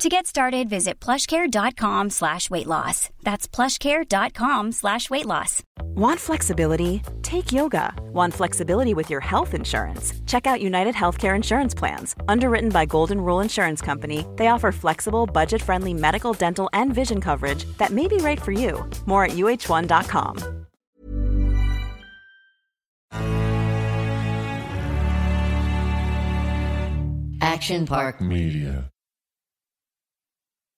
To get started, visit plushcare.com slash weight loss. That's plushcare.com slash weight loss. Want flexibility? Take yoga. Want flexibility with your health insurance? Check out United Healthcare Insurance Plans. Underwritten by Golden Rule Insurance Company, they offer flexible, budget friendly medical, dental, and vision coverage that may be right for you. More at uh1.com. Action Park Media.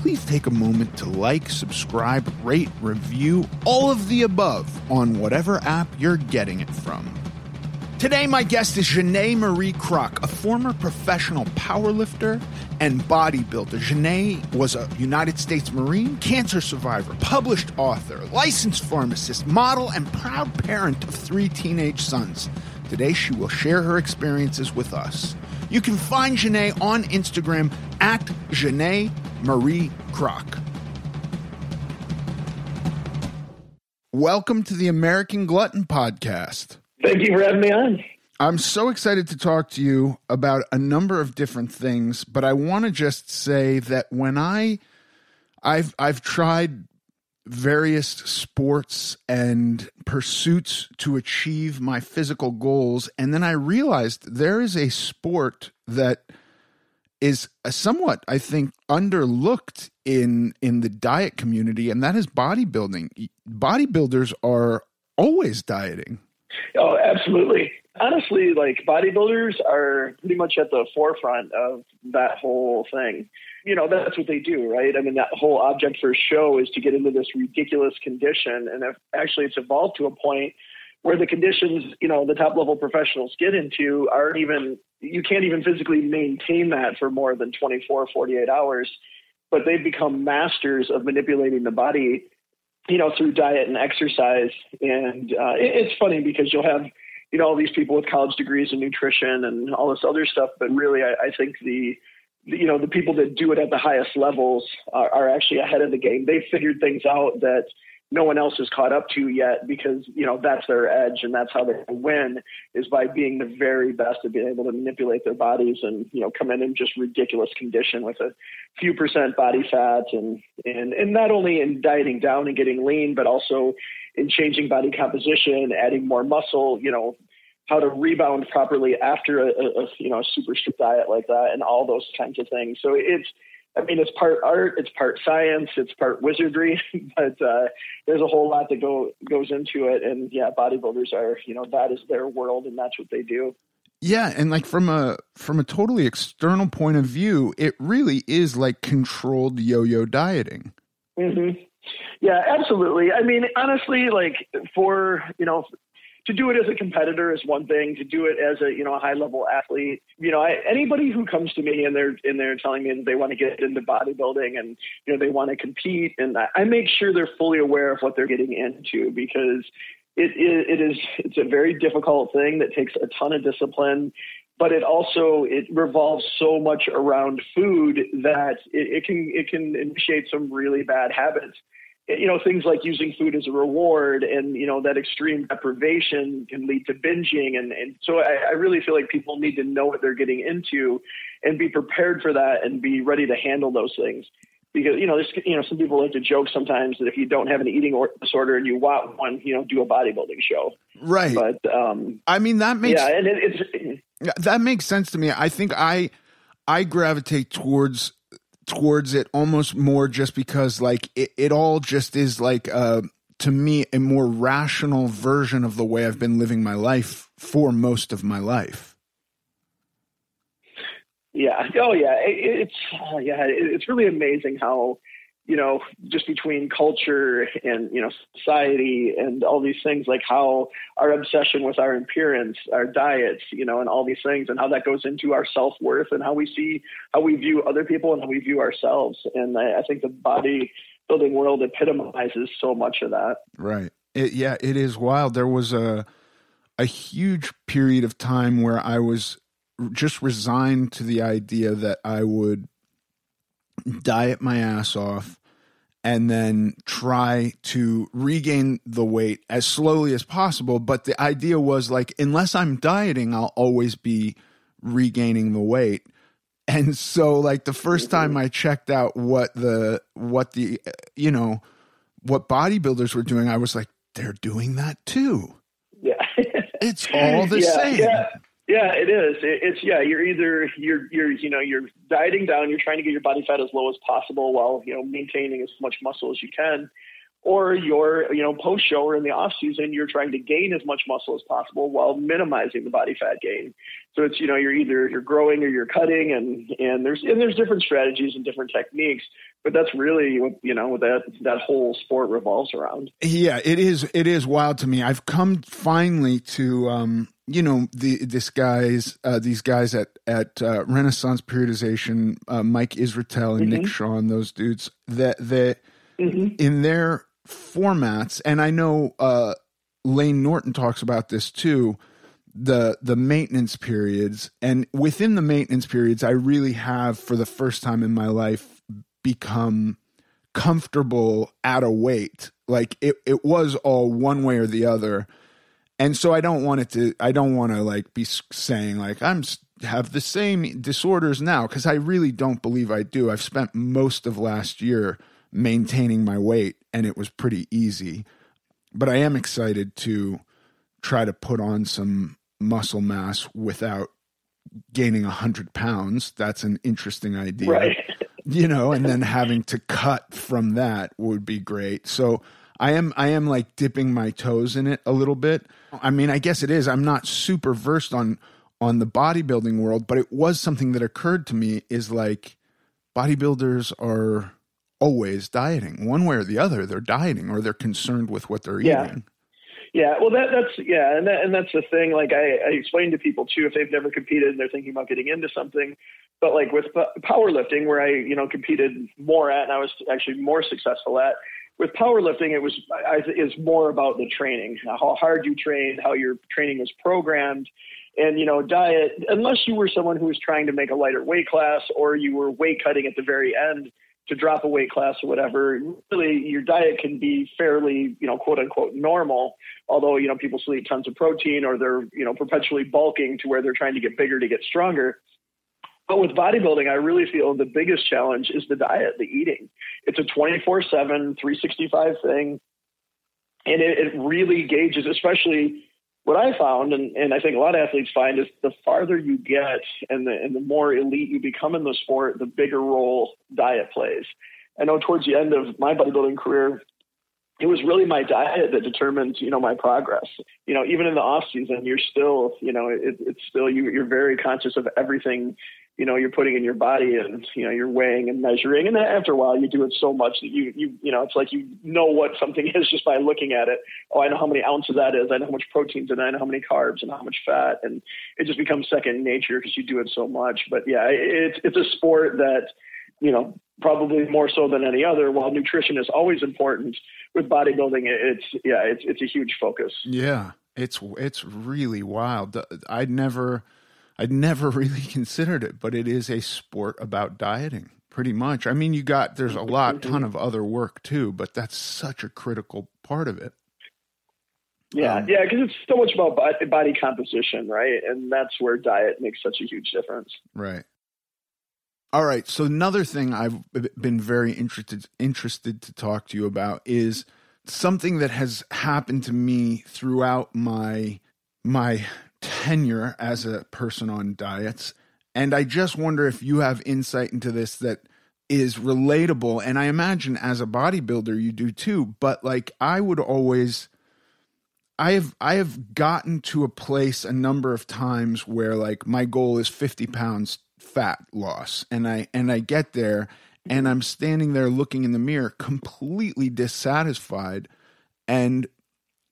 please take a moment to like, subscribe, rate, review, all of the above on whatever app you're getting it from. Today, my guest is Janae Marie Kroc, a former professional powerlifter and bodybuilder. Janae was a United States Marine, cancer survivor, published author, licensed pharmacist, model, and proud parent of three teenage sons. Today, she will share her experiences with us. You can find Janae on Instagram at Janae Marie Kroc. Welcome to the American Glutton Podcast. Thank you for having me on. I'm so excited to talk to you about a number of different things, but I want to just say that when I I've I've tried various sports and pursuits to achieve my physical goals and then I realized there is a sport that is somewhat I think underlooked in in the diet community and that is bodybuilding. Bodybuilders are always dieting. Oh, absolutely. Honestly, like bodybuilders are pretty much at the forefront of that whole thing. You know, that's what they do, right? I mean, that whole object for show is to get into this ridiculous condition. And actually it's evolved to a point where the conditions, you know, the top level professionals get into aren't even, you can't even physically maintain that for more than 24, 48 hours. But they've become masters of manipulating the body you know, through diet and exercise. And uh, it, it's funny because you'll have, you know, all these people with college degrees in nutrition and all this other stuff. But really, I, I think the, you know, the people that do it at the highest levels are, are actually ahead of the game. They figured things out that no one else has caught up to yet because you know that's their edge and that's how they win is by being the very best at being able to manipulate their bodies and you know come in in just ridiculous condition with a few percent body fat and and and not only in dieting down and getting lean but also in changing body composition adding more muscle you know how to rebound properly after a, a, a you know a super strict diet like that and all those kinds of things. So it's I mean, it's part art, it's part science, it's part wizardry, but uh, there's a whole lot that go goes into it. And yeah, bodybuilders are, you know, that is their world, and that's what they do. Yeah, and like from a from a totally external point of view, it really is like controlled yo-yo dieting. Mm-hmm. Yeah, absolutely. I mean, honestly, like for you know, to do it as a competitor is one thing. To do it as a you know a high level athlete, you know, I, anybody who comes to me and they're and they're telling me that they want to get into bodybuilding and you know they want to compete, and I, I make sure they're fully aware of what they're getting into because it, it, it is it's a very difficult thing that takes a ton of discipline but it also it revolves so much around food that it, it, can it can initiate some really bad habits you know things like using food as a reward and you know that extreme deprivation can lead to binging. And, and so I, I really feel like people need to know what they're getting into and be prepared for that and be ready to handle those things. Because you know there's you know some people like to joke sometimes that if you don't have an eating disorder and you want one you know do a bodybuilding show. Right. But um i mean that makes yeah and it, it's that makes sense to me. I think i i gravitate towards towards it almost more just because like it, it all just is like uh to me a more rational version of the way I've been living my life for most of my life. Yeah. Oh, yeah. It, it's oh, yeah. It, it's really amazing how you know just between culture and you know society and all these things like how our obsession with our appearance our diets you know and all these things and how that goes into our self-worth and how we see how we view other people and how we view ourselves. And i, I think the body building world epitomizes so much of that. Right. It, yeah it is wild. There was a a huge period of time where i was just resigned to the idea that i would diet my ass off and then try to regain the weight as slowly as possible. But the idea was like, unless I'm dieting, I'll always be regaining the weight. And so, like, the first time I checked out what the, what the, you know, what bodybuilders were doing, I was like, they're doing that too. Yeah. it's all the yeah, same. Yeah. Yeah, it is. it's yeah. You're either you're you're you know you're dieting down. You're trying to get your body fat as low as possible while you know maintaining as much muscle as you can, or you're you know post show or in the off season you're trying to gain as much muscle as possible while minimizing the body fat gain. So it's you know you're either you're growing or you're cutting, and and there's and there's different strategies and different techniques. But that's really what you know what that that whole sport revolves around. Yeah, it is. It is wild to me. I've come finally to um you know the this guys uh, these guys at at uh, Renaissance Periodization, uh, Mike Israetel and mm-hmm. Nick Shaw, those dudes that that mm-hmm. in their formats, and I know uh, Layne Norton talks about this too. The the maintenance periods, and within the maintenance periods, I really have for the first time in my life become comfortable at a weight. Like it, it was all one way or the other and so I don't want it to. I don't want to like be saying like I'm have the same disorders now because I really don't believe I do. I've spent most of last year maintaining my weight, and it was pretty easy. But I am excited to try to put on some muscle mass without gaining a hundred pounds. That's an interesting idea, right? You know, and then having to cut from that would be great. So I am I am like dipping my toes in it a little bit. I mean, I guess it is. I'm not super versed on on the bodybuilding world, but it was something that occurred to me is like bodybuilders are always dieting one way or the other. They're dieting or they're concerned with what they're yeah. eating. Yeah, well, that, that's yeah, and that, and that's the thing. Like I, I explain to people too, if they've never competed and they're thinking about getting into something, but like with powerlifting, where I you know competed more at, and I was actually more successful at, with powerlifting, it was I, is more about the training, how hard you train, how your training was programmed, and you know diet. Unless you were someone who was trying to make a lighter weight class, or you were weight cutting at the very end to drop a weight class or whatever, really your diet can be fairly, you know, quote unquote normal. Although you know people still eat tons of protein, or they're you know perpetually bulking to where they're trying to get bigger to get stronger. But with bodybuilding, I really feel the biggest challenge is the diet, the eating. It's a 24 7, 365 thing. And it, it really gauges, especially what I found, and, and I think a lot of athletes find, is the farther you get and the, and the more elite you become in the sport, the bigger role diet plays. I know towards the end of my bodybuilding career, it was really my diet that determined, you know, my progress. You know, even in the off season, you're still, you know, it, it's still you, you're very conscious of everything you know you're putting in your body and you know you're weighing and measuring. And then after a while you do it so much that you you you know it's like you know what something is just by looking at it. Oh i know how many ounces that is. I know how much protein's in it. I know how many carbs and how much fat. And it just becomes second nature because you do it so much. But yeah it's it's a sport that you know probably more so than any other. While nutrition is always important with bodybuilding it's yeah it's it's a huge focus. Yeah. It's it's really wild. I'd never I'd never really considered it, but it is a sport about dieting. pretty much. I mean, you got there's a lot ton of other work too, but that's such a critical part of it. Yeah, Um, yeah, because it's so much about body, body composition, right? And that's where diet makes such a huge difference. Right. All right. So another thing I've been very interested interested to talk to you about is something that has happened to me throughout my my tenure as a person on diets, and I just wonder if you have insight into this that is relatable. And I imagine as a bodybuilder you do too. But like I would always. I have I have gotten to a place a number of times where like my goal is 50 pounds fat loss and I and I get there and I'm standing there looking in the mirror completely dissatisfied and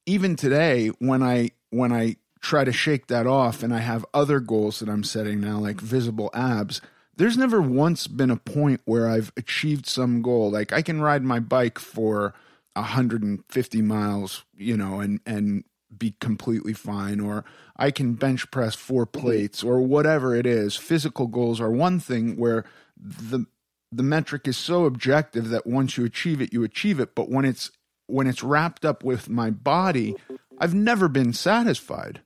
even today when I when I try to shake that off and I have other goals that I'm setting now like visible abs there's never once been a point where I've achieved some goal like I can ride my bike for 150 miles, you know, and and be completely fine or I can bench press four mm-hmm. plates or whatever it is. Physical goals are one thing where the the metric is so objective that once you achieve it, you achieve it, but when it's when it's wrapped up with my body, I've never been satisfied.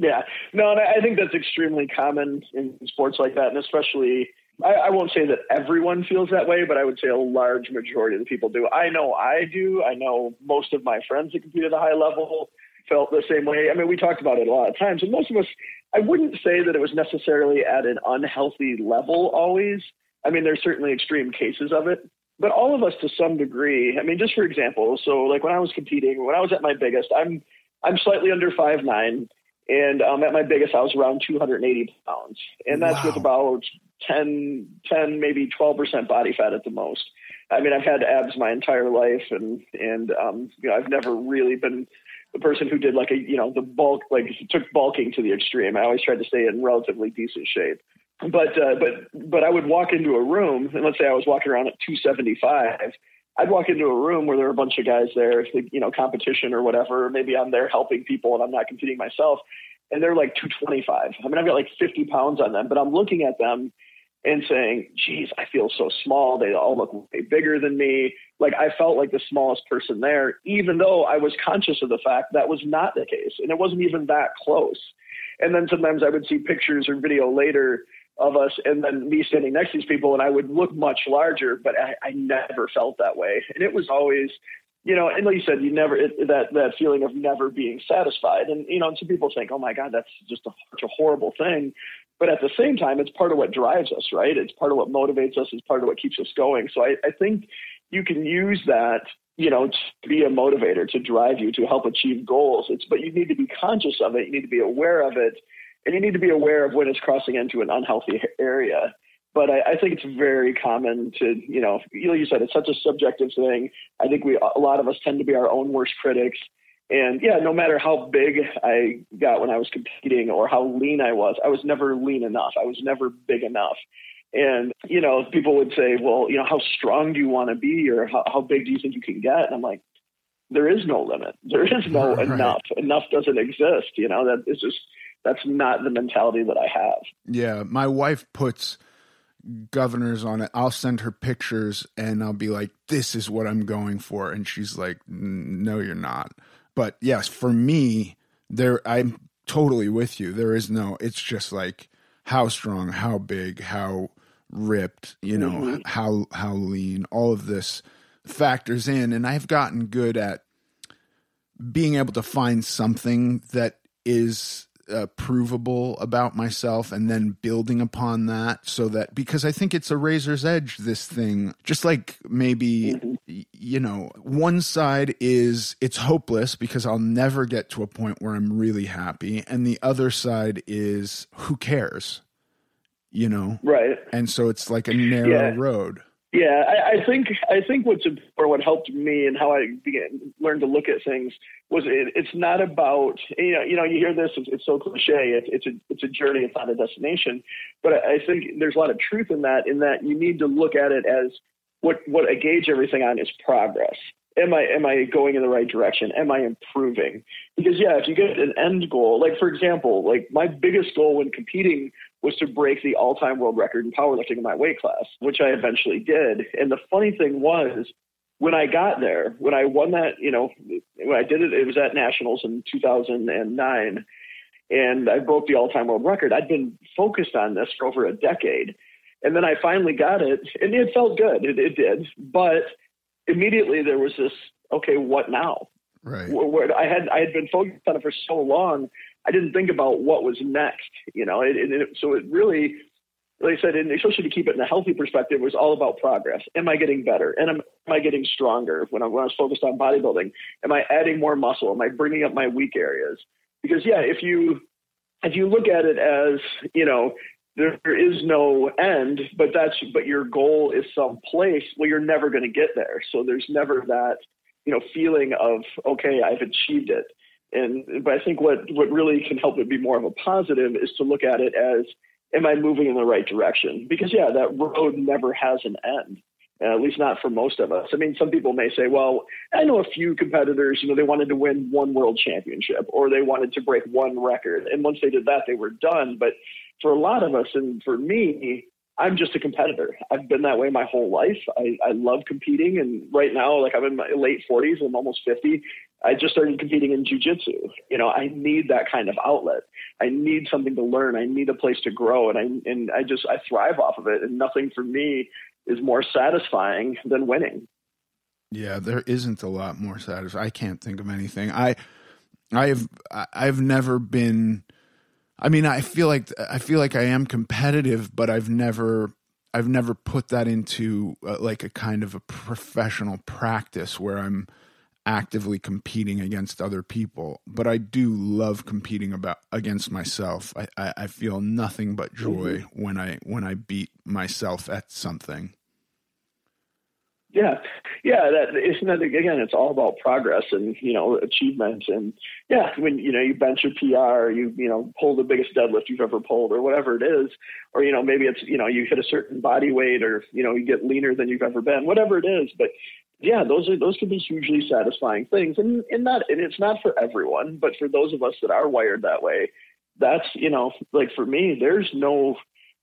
Yeah, no, and I think that's extremely common in sports like that, and especially. I, I won't say that everyone feels that way, but I would say a large majority of the people do. I know I do. I know most of my friends that compete at a high level felt the same way. I mean, we talked about it a lot of times, and most of us, I wouldn't say that it was necessarily at an unhealthy level always. I mean, there's certainly extreme cases of it, but all of us to some degree. I mean, just for example, so like when I was competing, when I was at my biggest, I'm I'm slightly under five nine, and um, at my biggest, I was around 280 pounds, and that's with about 10, 10 maybe 12 percent body fat at the most. I mean, I've had abs my entire life, and and um, you know, I've never really been the person who did like a you know the bulk like took bulking to the extreme. I always tried to stay in relatively decent shape. But uh, but but I would walk into a room, and let's say I was walking around at 275. I'd walk into a room where there are a bunch of guys there, you know, competition or whatever. Maybe I'm there helping people and I'm not competing myself, and they're like 225. I mean, I've got like 50 pounds on them, but I'm looking at them and saying, geez, I feel so small. They all look way bigger than me. Like I felt like the smallest person there, even though I was conscious of the fact that was not the case. And it wasn't even that close. And then sometimes I would see pictures or video later of us and then me standing next to these people and I would look much larger, but I, I never felt that way. And it was always, you know, and like you said, you never, it, that, that feeling of never being satisfied. And, you know, and some people think, oh my God, that's just a, such a horrible thing. But at the same time, it's part of what drives us, right? It's part of what motivates us. It's part of what keeps us going. So I, I think you can use that, you know, to be a motivator, to drive you, to help achieve goals. It's, but you need to be conscious of it. You need to be aware of it. And you need to be aware of when it's crossing into an unhealthy area. But I, I think it's very common to, you know, like you said, it's such a subjective thing. I think we, a lot of us tend to be our own worst critics. And yeah, no matter how big I got when I was competing or how lean I was, I was never lean enough. I was never big enough. And, you know, people would say, well, you know, how strong do you want to be or how, how big do you think you can get? And I'm like, there is no limit. There is no Right. enough. Enough doesn't exist. You know, that is just, that's not the mentality that I have. Yeah, my wife puts governors on it. I'll send her pictures and I'll be like, "This is what I'm going for," and she's like, "No, you're not." But yes, for me, there I'm totally with you. There is no. It's just like how strong, how big, how ripped, you know, mm-hmm. how how lean. All of this factors in, and I've gotten good at being able to find something that is uh, provable about myself and then building upon that so that because I think it's a razor's edge this thing. Just like maybe y- you know one side is it's hopeless because I'll never get to a point where I'm really happy and the other side is who cares? You know? Right. and so it's like a narrow Yeah. road Yeah, I, I think I think what's or what helped me and how I began learned to look at things was it, it's not about you know you know you hear this it's, it's so cliche it, it's a it's a journey it's not a destination but I, I think there's a lot of truth in that in that you need to look at it as what what I gauge everything on is progress. Am I am I going in the right direction? Am I improving? Because yeah, if you get an end goal, like for example, like my biggest goal when competing was to break the all-time world record in powerlifting in my weight class, which I eventually did. And the funny thing was, when I got there, when I won that, you know, when I did it, it was at nationals in 2009, and I broke the all-time world record. I'd been focused on this for over a decade, and then I finally got it, and it felt good. It, it did, but immediately there was this, okay, what now? Right. Where, where I had I had been focused on it for so long, I didn't think about what was next. You know, it, it, so it really like I said, and especially to keep it in a healthy perspective, was all about progress. Am I getting better? And am, am I getting stronger when I, when I was focused on bodybuilding? Am I adding more muscle? Am I bringing up my weak areas? Because yeah, if you if you look at it as you know there is no end, but that's but your goal is some place. Well, you're never going to get there. So there's never that you know feeling of okay, I've achieved it. And but I think what what really can help it be more of a positive is to look at it as am I moving in the right direction? Because yeah, that road never has an end. Uh, at least not for most of us. I mean, some people may say, well, I know a few competitors, you know, they wanted to win one world championship or they wanted to break one record. And once they did that, they were done. But for a lot of us, and for me, I'm just a competitor. I've been that way my whole life. I, I love competing. And right now, like I'm in my late 40s, I'm almost 50. I just started competing in jujitsu. You know, I need that kind of outlet. I need something to learn. I need a place to grow, and I and I just I thrive off of it. And nothing for me is more satisfying than winning. Yeah, there isn't a lot more satisfying. I can't think of anything. I I've I've never been. I mean, I feel like I feel like I am competitive, but I've never I've never put that into uh, like a kind of a professional practice where I'm actively competing against other people, but I do love competing about against myself. I, I, I feel nothing but joy mm-hmm. when I when I beat myself at something. Yeah, yeah. That isn't that again. It's all about progress and you know achievement and yeah. When you know you bench your PR, you you know pull the biggest deadlift you've ever pulled, or whatever it is, or you know maybe it's you know you hit a certain body weight, or you know you get leaner than you've ever been, whatever it is. But yeah, those are those can be hugely satisfying things, and and not and it's not for everyone, but for those of us that are wired that way, that's you know like for me, there's no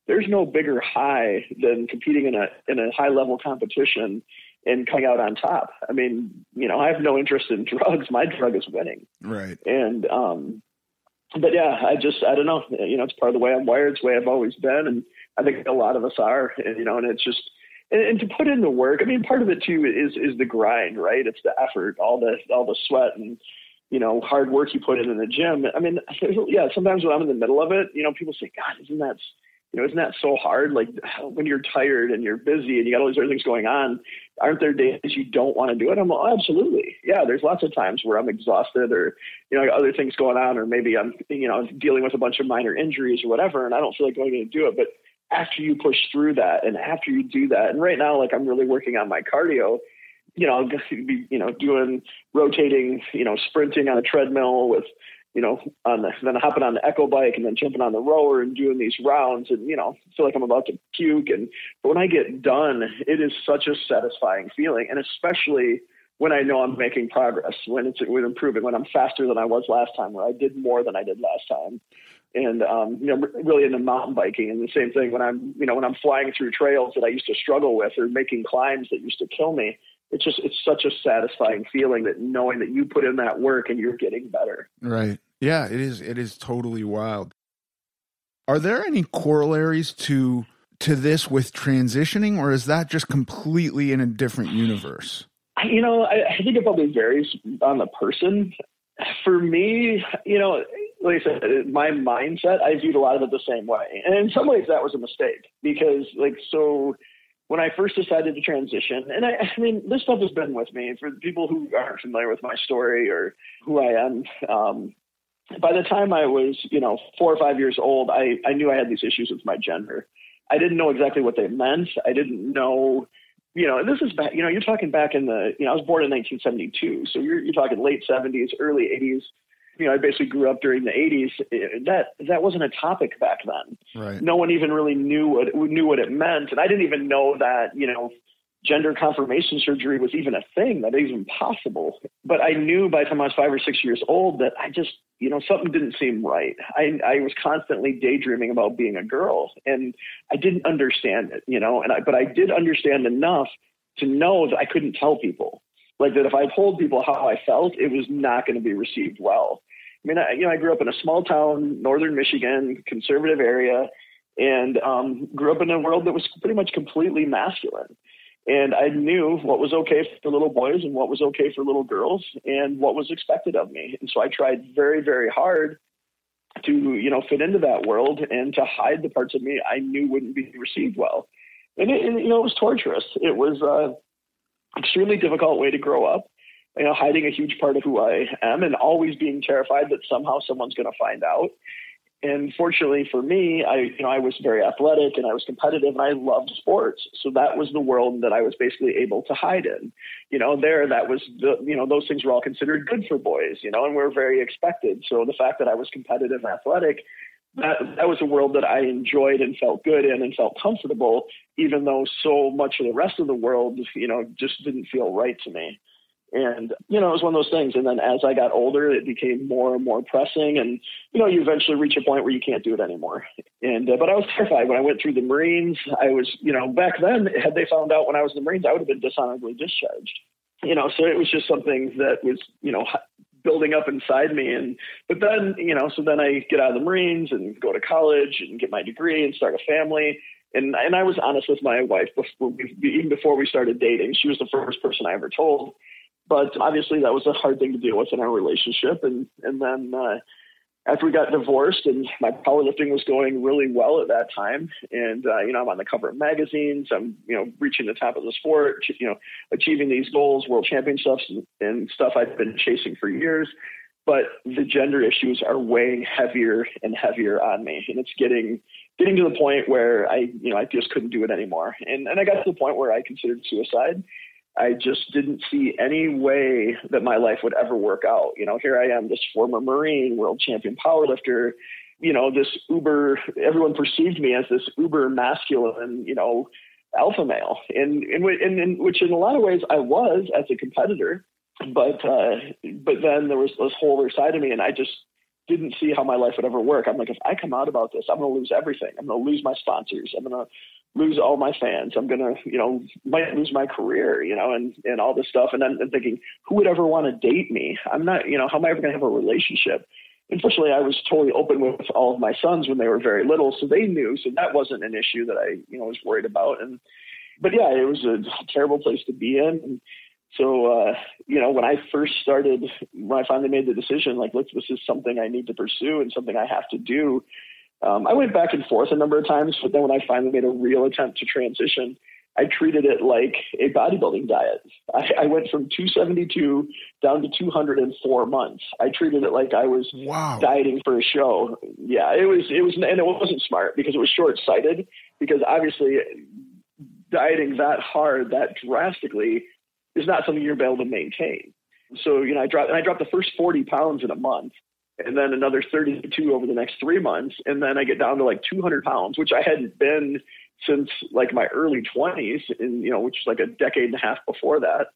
there's no bigger high than competing in a in a high level competition and coming out on top. I mean, you know, I have no interest in drugs. My drug is winning. Right. And um, but yeah, I just I don't know. You know, it's part of the way I'm wired. It's the way I've always been, and I think a lot of us are. And, you know, and it's just and, and, to put in the work. I mean, part of it too is is the grind, right? It's the effort, all the all the sweat and you know hard work you put in in the gym. I mean, yeah. Sometimes when I'm in the middle of it, you know, people say, "God, isn't that you know, isn't that so hard? Like when you're tired and you're busy and you got all these other things going on, aren't there days you don't want to do it? I'm like, oh, absolutely. Yeah, there's lots of times where I'm exhausted or, you know, other things going on, or maybe I'm, you know, dealing with a bunch of minor injuries or whatever, and I don't feel like going to do it. But after you push through that and after you do that, and right now, like I'm really working on my cardio, you know, I'll just be, you know, doing rotating, you know, sprinting on a treadmill with, you know, on the, then hopping on the echo bike and then jumping on the rower and doing these rounds and, you know, feel like I'm about to puke. And, but when I get done, it is such a satisfying feeling. And especially when I know I'm making progress, when it's when improving, when I'm faster than I was last time, where I did more than I did last time and um, you know, really into mountain biking. And the same thing when I'm, you know, when I'm flying through trails that I used to struggle with, or making climbs that used to kill me. It's just it's such a satisfying feeling that knowing that you put in that work and you're getting better. Right. Yeah. It is. It is totally wild. Are there any corollaries to to this with transitioning, or is that just completely in a different universe? You know, I, I think it probably varies on the person. For me, you know, like I said, my mindset, I viewed a lot of it the same way. And in some ways that was a mistake because like, so when I first decided to transition, and I, I mean, this stuff has been with me for people who aren't familiar with my story or who I am. Um, by the time I was, you know, four or five years old, I, I knew I had these issues with my gender. I didn't know exactly what they meant. I didn't know, you know, and this is back, you know, you're talking back in the, you know, I was born in 1972. So you're, you're talking late 70s, early 80s you know, I basically grew up during the 80s. That that wasn't a topic back then. Right. No one even really knew what knew what it meant, and I didn't even know that you know gender confirmation surgery was even a thing, that is even possible. But I knew by the time I was five or six years old that I just, you know, something didn't seem right. I, I was constantly daydreaming about being a girl and I didn't understand it, you know, and I, but I did understand enough to know that I couldn't tell people. Like that if I told people how I felt, it was not going to be received well. I mean, I, you know, I grew up in a small town, northern Michigan, conservative area, and um, grew up in a world that was pretty much completely masculine. And I knew what was okay for little boys and what was okay for little girls and what was expected of me. And so I tried very, very hard to, you know, fit into that world and to hide the parts of me I knew wouldn't be received well. And, it, and you know, it was torturous. It was an extremely difficult way to grow up, you know, hiding a huge part of who I am and always being terrified that somehow someone's going to find out and fortunately for me, I you know I was very athletic and I was competitive and I loved sports. So that was the world that I was basically able to hide in. You know, there that was the you know those things were all considered good for boys. You know, and we're very expected. So the fact that I was competitive and athletic. That, that was a world that I enjoyed and felt good in and felt comfortable, even though so much of the rest of the world, you know, just didn't feel right to me. And, you know, it was one of those things. And then as I got older, it became more and more pressing. And, you know, you eventually reach a point where you can't do it anymore. And, uh, but I was terrified when I went through the Marines. I was, you know, back then, had they found out when I was in the Marines, I would have been dishonorably discharged. You know, so it was just something that was, you know, building up inside me. And, but then, you know, so then I get out of the Marines and go to college and get my degree and start a family. And, and I was honest with my wife before, even before we started dating. She was the first person I ever told but obviously that was a hard thing to deal with in our relationship. And and then uh, after we got divorced, and my powerlifting was going really well at that time, and uh, you know I'm on the cover of magazines, I'm you know reaching the top of the sport, you know achieving these goals, world championships, and, and stuff I've been chasing for years. But the gender issues are weighing heavier and heavier on me, and it's getting getting to the point where I, you know, I just couldn't do it anymore. And and I got to the point where I considered suicide. I just didn't see any way that my life would ever work out. You know, here I am, this former Marine, world champion powerlifter, you know, this uber, everyone perceived me as this uber masculine, you know, alpha male. And, and, and, and which in a lot of ways I was as a competitor, but, uh, but then there was this whole other side of me and I just didn't see how my life would ever work. I'm like, if I come out about this, I'm going to lose everything. I'm going to lose my sponsors. I'm going to lose all my fans. I'm gonna, you know, might lose my career, you know, and and all this stuff. And then I'm thinking, who would ever want to date me? I'm not, you know, how am I ever gonna have a relationship? Unfortunately, I was totally open with all of my sons when they were very little, so they knew. So that wasn't an issue that I, you know, was worried about. And but yeah, it was a terrible place to be in. And so, uh, you know, when I first started, when I finally made the decision, like, look, this is something I need to pursue and something I have to do um, I went back and forth a number of times, but then when I finally made a real attempt to transition, I treated it like a bodybuilding diet. I, I went from 272 down to 204 months. I treated it like I was wow. dieting for a show. Yeah, it was, it was, and it wasn't smart because it was short sighted because obviously dieting that hard, that drastically is not something you're able to maintain. So, you know, I dropped, and I dropped the first 40 pounds in a month and then another 32 over the next three months. And then I get down to like 200 pounds, which I hadn't been since like my early 20s, and you know, which is like a decade and a half before that.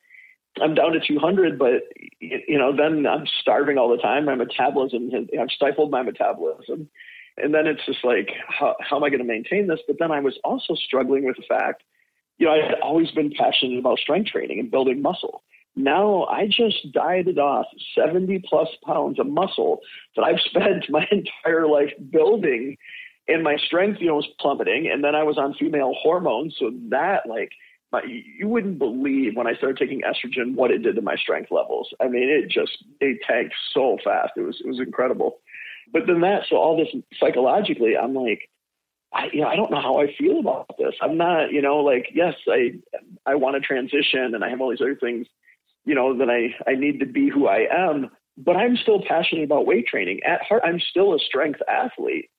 I'm down to 200, but you know, then I'm starving all the time. My metabolism, has, I've stifled my metabolism, and then it's just like, how, how am I going to maintain this? But then I was also struggling with the fact, you know, I had always been passionate about strength training and building muscle. Now I just dieted off 70 plus pounds of muscle that I've spent my entire life building and my strength, you know, was plummeting. And then I was on female hormones. So that like, my, you wouldn't believe when I started taking estrogen what it did to my strength levels. I mean, it just it tanked so fast. It was it was incredible. But then that so all this psychologically, I'm like, I you know I don't know how I feel about this. I'm not you know like yes I I want to transition and I have all these other things you know, that I, I need to be who I am, but I'm still passionate about weight training. At heart, I'm still a strength athlete.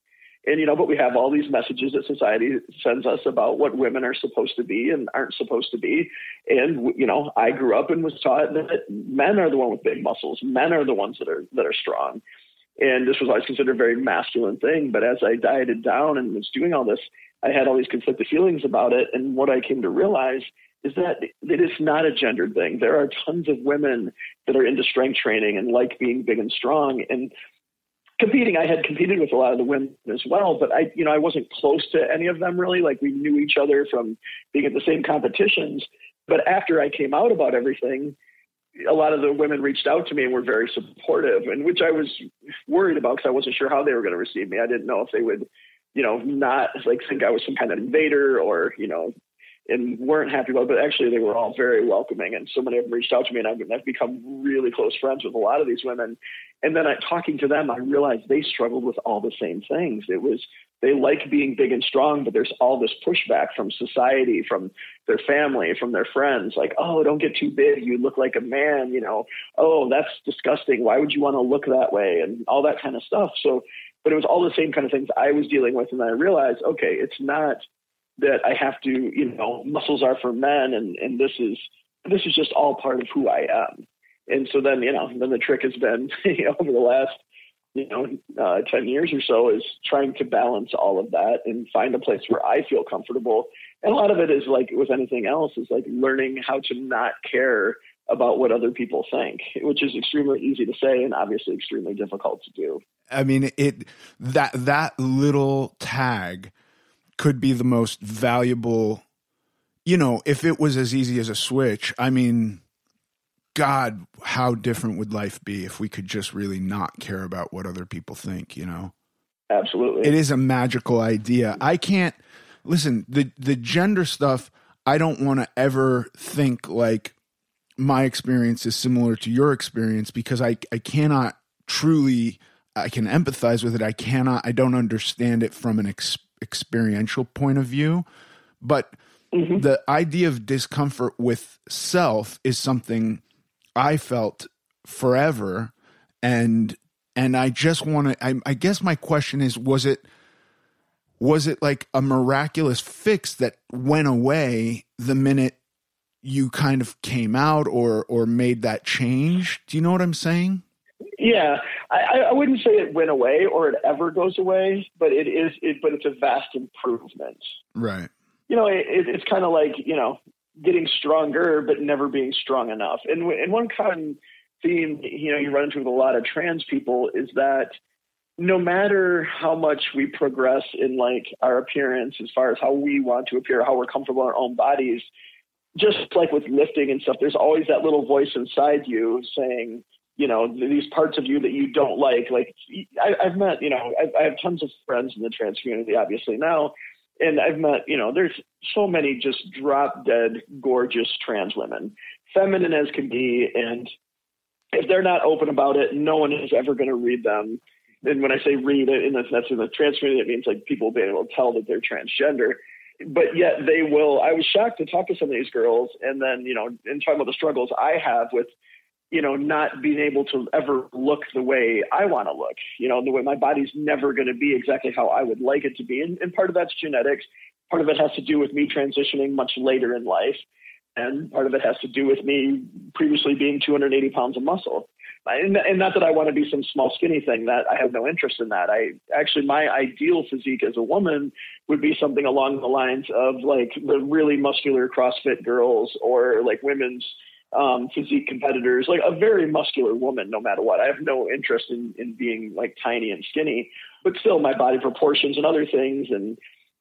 And, you know, but we have all these messages that society sends us about what women are supposed to be and aren't supposed to be. And, you know, I grew up and was taught that men are the one with big muscles. Men are the ones that are, that are strong. And this was always considered a very masculine thing. But as I dieted down and was doing all this, I had all these conflicted feelings about it. And what I came to realize is that it is not a gendered thing. There are tons of women that are into strength training and like being big and strong. And competing, I had competed with a lot of the women as well, but I, you know, I wasn't close to any of them really. Like we knew each other from being at the same competitions. But after I came out about everything, a lot of the women reached out to me and were very supportive, and which I was worried about because I wasn't sure how they were going to receive me. I didn't know if they would, you know, not like think I was some kind of invader or you know and weren't happy about it, but actually they were all very welcoming. And so many of them reached out to me and I've, I've become really close friends with a lot of these women. And then I, talking to them, I realized they struggled with all the same things. It was, they like being big and strong, but there's all this pushback from society, from their family, from their friends, like, oh, don't get too big. You look like a man, you know, oh, that's disgusting. Why would you want to look that way? And all that kind of stuff. So, but it was all the same kind of things I was dealing with. And I realized, okay, it's not, that I have to, you know, muscles are for men, and and this is this is just all part of who I am. And so then, you know, then the trick has been you know, over the last, you know, uh, ten years or so is trying to balance all of that and find a place where I feel comfortable. And a lot of it is like with anything else is like learning how to not care about what other people think, which is extremely easy to say and obviously extremely difficult to do. I mean, it that that little tag could be the most valuable you know if it was as easy as a switch i mean god how different would life be if we could just really not care about what other people think you know? Absolutely. It is a magical idea. I can't listen the the gender stuff i don't want to ever think like my experience is similar to your experience because i i cannot truly i can empathize with it. I cannot i don't understand it from an ex, experiential point of view, but mm-hmm. the idea of discomfort with self is something I felt forever and and I just want to I, I guess my question is was it was it like a miraculous fix that went away the minute you kind of came out or or made that change do you know what i'm saying yeah, I, I wouldn't say it went away or it ever goes away, but it is. It, but it's a vast improvement. Right. You know, it, it's kind of like you know getting stronger, but never being strong enough. And and one common theme, you know, you run into with a lot of trans people is that no matter how much we progress in like our appearance, as far as how we want to appear, how we're comfortable in our own bodies, just like with lifting and stuff, there's always that little voice inside you saying you know these parts of you that you don't like like I, have met you know I, I have tons of friends in the trans community obviously now and I've met, you know, there's so many just drop dead gorgeous trans women, feminine as can be. And if they're not open about it, no one is ever going to read them. And when I say read it, in the, that's in the trans community, it means like people being able to tell that they're transgender. But yet they will. I was shocked to talk to some of these girls and then, you know, and talk about the struggles I have with you know, not being able to ever look the way I want to look. You know, the way my body's never going to be exactly how I would like it to be. And, and part of that's genetics. Part of it has to do with me transitioning much later in life. And part of it has to do with me previously being 280 pounds of muscle. And, and not that I want to be some small skinny thing that I have no interest in that. I actually, my ideal physique as a woman would be something along the lines of like the really muscular CrossFit girls or like women's um, physique competitors, like a very muscular woman, no matter what. I have no interest in, in being like tiny and skinny, but still my body proportions and other things and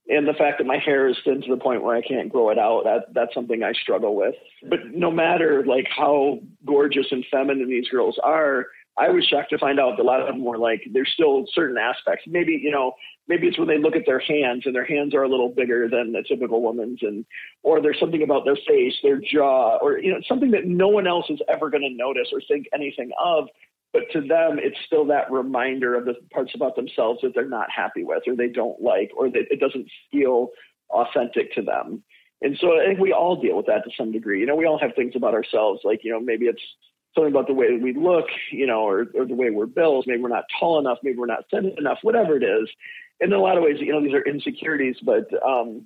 and the fact that my hair is thin to the point where I can't grow it out, that that's something I struggle with. But no matter like how gorgeous and feminine these girls are, I was shocked to find out that a lot of them were like there's still certain aspects. Maybe, you know, maybe it's when they look at their hands and their hands are a little bigger than a typical woman's and or there's something about their face their jaw or you know something that no one else is ever going to notice or think anything of. But to them it's still that reminder of the parts about themselves that they're not happy with or they don't like or that it doesn't feel authentic to them. And so i think we all deal with that to some degree. You know we all have things about ourselves like you know maybe it's something about the way we look, you know, or, or the way we're built. Maybe we're not tall enough. Maybe we're not thin enough. Whatever it is, in a lot of ways, you know, these are insecurities, but um,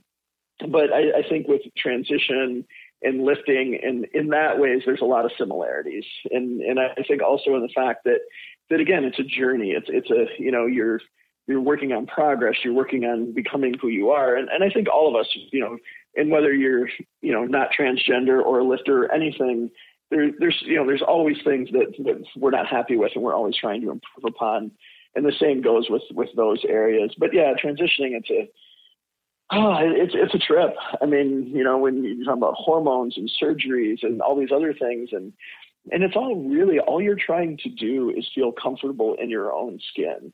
but I, I think with transition and lifting and in that ways, there's a lot of similarities. And and I think also in the fact that that again, it's a journey. It's it's a you know you're you're working on progress. You're working on becoming who you are. And and I think all of us, you know, And whether you're, you know, not transgender or a lifter or anything, there, there's, you know, there's always things that, that we're not happy with and we're always trying to improve upon. And the same goes with, with those areas. But yeah, transitioning into, oh, it's, it's a trip. I mean, you know, when you talk about hormones and surgeries and all these other things and, and it's all really, all you're trying to do is feel comfortable in your own skin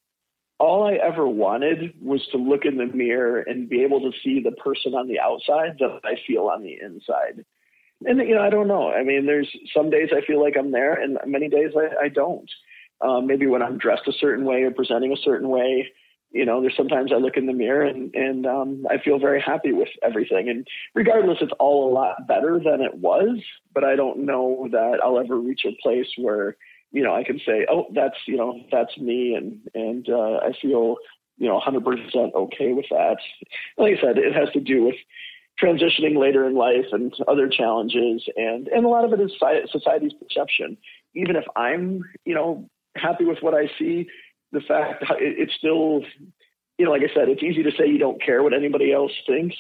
all I ever wanted was to look in the mirror and be able to see the person on the outside that I feel on the inside. And you know, I don't know. I mean, there's some days I feel like I'm there, and many days I, I don't. Um, maybe when I'm dressed a certain way or presenting a certain way, you know, there's sometimes I look in the mirror and and um, I feel very happy with everything. And regardless, it's all a lot better than it was. But I don't know that I'll ever reach a place where you know, I can say, oh, that's, you know, that's me. And, and, uh, I feel, you know, 100% okay with that. Like I said, it has to do with transitioning later in life and other challenges. And, and a lot of it is society's perception. Even if I'm, you know, happy with what I see, the fact it, it's still, you know, like I said, it's easy to say you don't care what anybody else thinks.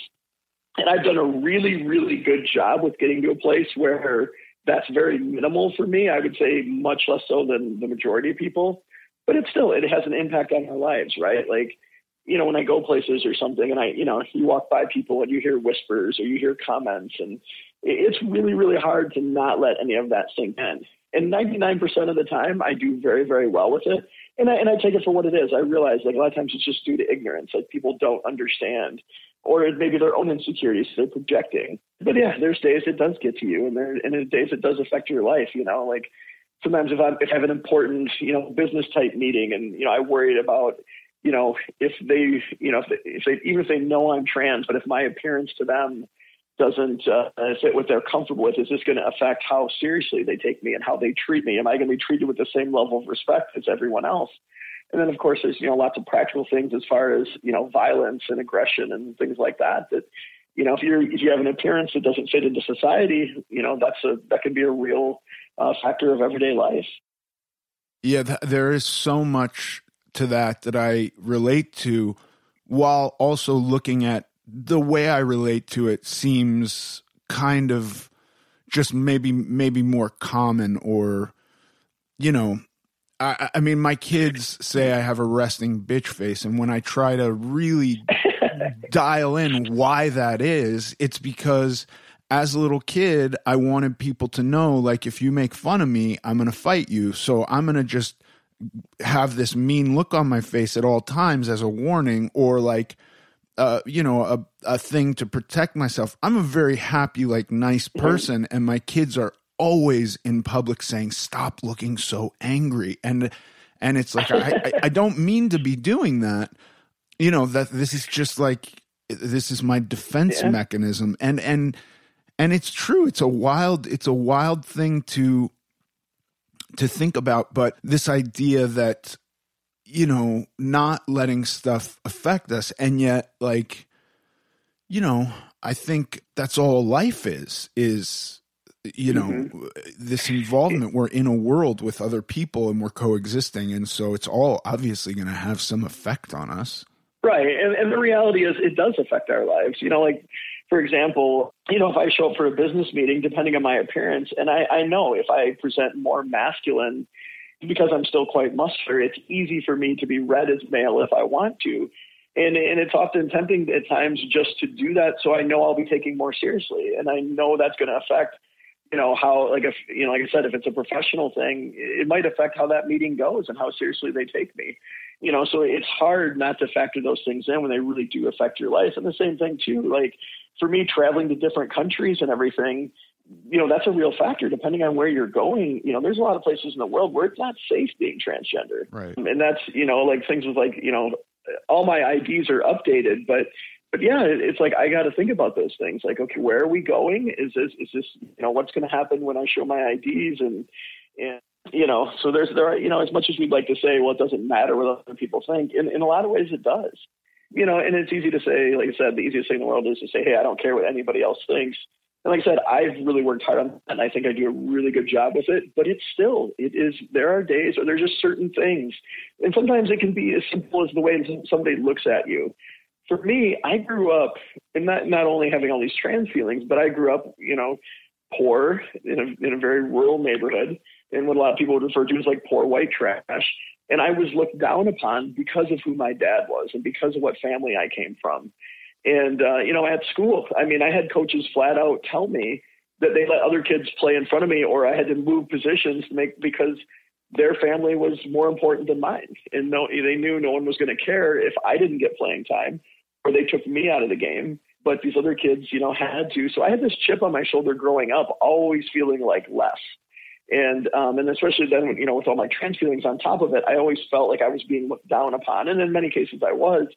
And I've done a really, really good job with getting to a place where that's very minimal for me. I would say much less so than the majority of people, but it's still, it has an impact on our lives, right? Like, you know, when I go places or something and I, you know, you walk by people and you hear whispers or you hear comments and it's really, really hard to not let any of that sink in. And 99% of the time I do very, very well with it. And I, and I take it for what it is. I realize like a lot of times it's just due to ignorance. Like people don't understand or maybe their own insecurities they're projecting. But yeah, there's days it does get to you, and there and there's days it does affect your life. You know, like sometimes if I if I have an important you know business type meeting, and you know I worried about you know if they you know if they, if they even if they know I'm trans, but if my appearance to them doesn't uh, fit what they're comfortable with, is this going to affect how seriously they take me and how they treat me? Am I going to be treated with the same level of respect as everyone else? And then, of course, there's you know lots of practical things as far as you know violence and aggression and things like that. That you know if you if you have an appearance that doesn't fit into society, you know that's a that can be a real uh, factor of everyday life. Yeah, th- there is so much to that that I relate to, while also looking at the way I relate to it seems kind of just maybe maybe more common or you know I, I mean, my kids say I have a resting bitch face, and when I try to really dial in why that is, it's because as a little kid, I wanted people to know, like, if you make fun of me, I'm going to fight you. So I'm going to just have this mean look on my face at all times as a warning, or like, uh, you know, a, a thing to protect myself. I'm a very happy, like, nice mm-hmm. person, and my kids are always in public saying stop looking so angry and and it's like I, I don't mean to be doing that you know that this is just like this is my defense yeah. mechanism and and and it's true it's a wild it's a wild thing to to think about but this idea that you know not letting stuff affect us and yet like you know i think that's all life is is you know mm-hmm. this involvement we're in a world with other people and we're coexisting and so it's all obviously going to have some effect on us right and, and the reality is it does affect our lives you know like for example you know if i show up for a business meeting depending on my appearance and i, I know if i present more masculine because i'm still quite muscular it's easy for me to be read as male if i want to. And and it's often tempting at times just to do that so i know i'll be taking more seriously. And i know that's going to affect you know how like if you know like i said if it's a professional thing it might affect how that meeting goes and how seriously they take me. You know so it's hard not to factor those things in when they really do affect your life. And the same thing too like for me traveling to different countries and everything you know that's a real factor depending on where you're going. You know there's a lot of places in the world where it's not safe being transgender. Right. And that's you know like things with like you know all my ids are updated but but yeah, it's like I got to think about those things. Like, okay, where are we going? Is this is this you know what's going to happen when I show my IDs and and you know so there's there are you know as much as we'd like to say well it doesn't matter what other people think in in a lot of ways it does you know and it's easy to say like I said the easiest thing in the world is to say hey I don't care what anybody else thinks. And like I said I've really worked hard on that and I think I do a really good job with it but it's still it is there are days or there's just certain things. And sometimes it can be as simple as the way somebody looks at you. For me, I grew up, and not not only having all these trans feelings, but I grew up, you know, poor in a in a very rural neighborhood, and what a lot of people would refer to as like poor white trash. And I was looked down upon because of who my dad was and because of what family I came from. And uh, you know, at school, I mean, I had coaches flat out tell me that they let other kids play in front of me, or I had to move positions to make because their family was more important than mine, and no, they knew no one was going to care if I didn't get playing time, or they took me out of the game. But these other kids, you know, had to. So I had this chip on my shoulder growing up, always feeling like less. And um, and especially then, you know, with all my trans feelings on top of it, I always felt like I was being looked down upon, and in many cases I was.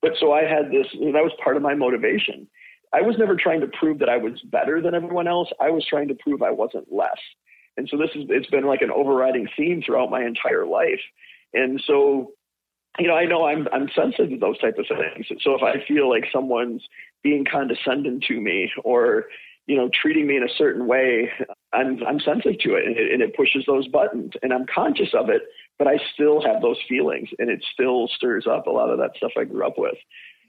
But so I had this, and that was part of my motivation. I was never trying to prove that I was better than everyone else. I was trying to prove I wasn't less. And so this is it's been like an overriding theme throughout my entire life. And so, you know, I know I'm I'm sensitive to those type of things. So if I feel like someone's being condescending to me or you know treating me in a certain way, I'm I'm sensitive to it and, it and it pushes those buttons and I'm conscious of it, but I still have those feelings and it still stirs up a lot of that stuff I grew up with.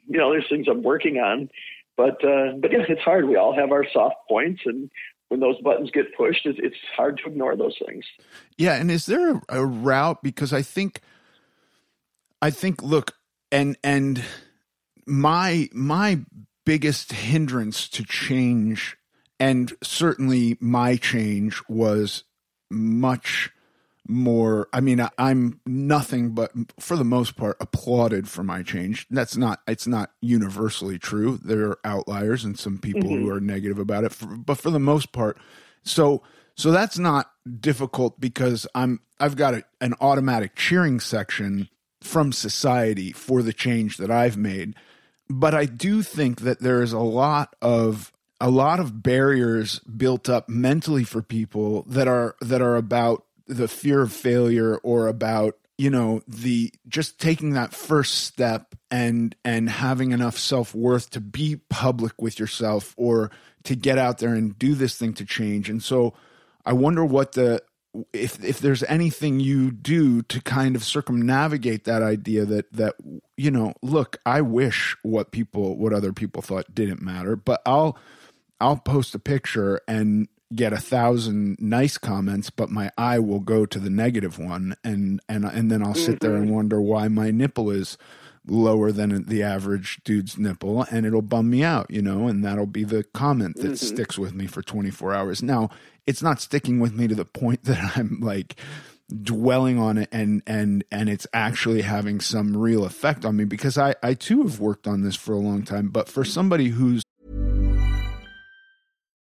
You know, there's things I'm working on, but uh, but yeah, it's hard. We all have our soft points, and when those buttons get pushed, it's, it's hard to ignore those things. Yeah, and is there a, a route? Because I think, I think, look, and and my my biggest hindrance to change, and certainly my change was much more i mean i'm nothing but for the most part applauded for my change. That's not it's not universally true. There are outliers and some people mm-hmm. who are negative about it for, but for the most part so so that's not difficult because i'm i've got a, an automatic cheering section from society for the change that i've made. But i do think that there is a lot of a lot of barriers built up mentally for people that are that are about the fear of failure or about you know the just taking that first step and and having enough self-worth to be public with yourself or to get out there and do this thing to change. And so i wonder what the if if there's anything you do to kind of circumnavigate that idea that that you know look i wish what people what other people thought didn't matter but i'll i'll post a picture and get a thousand nice comments, but my eye will go to the negative one, and and and then I'll sit mm-hmm. there and mm-hmm. wonder why my nipple is lower than the average dude's nipple, and it'll bum me out, you know, and that'll be the comment that mm-hmm. sticks with me for 24 hours. Now, it's not sticking with me to the point that I'm like dwelling on it and and and it's actually having some real effect on me because I I too have worked on this for a long time but for somebody who's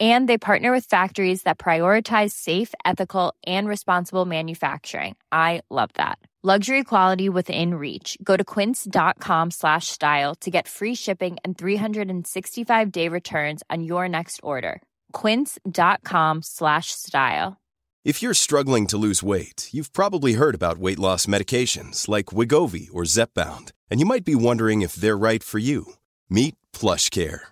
And they partner with factories that prioritize safe, ethical, and responsible manufacturing. I love that. Luxury quality within reach. Go to quince.com slash style to get free shipping and 365 day returns on your next order. Quince.com slash style. If you're struggling to lose weight, you've probably heard about weight loss medications like Wegovy or Zepbound, and you might be wondering if they're right for you. Meet PlushCare,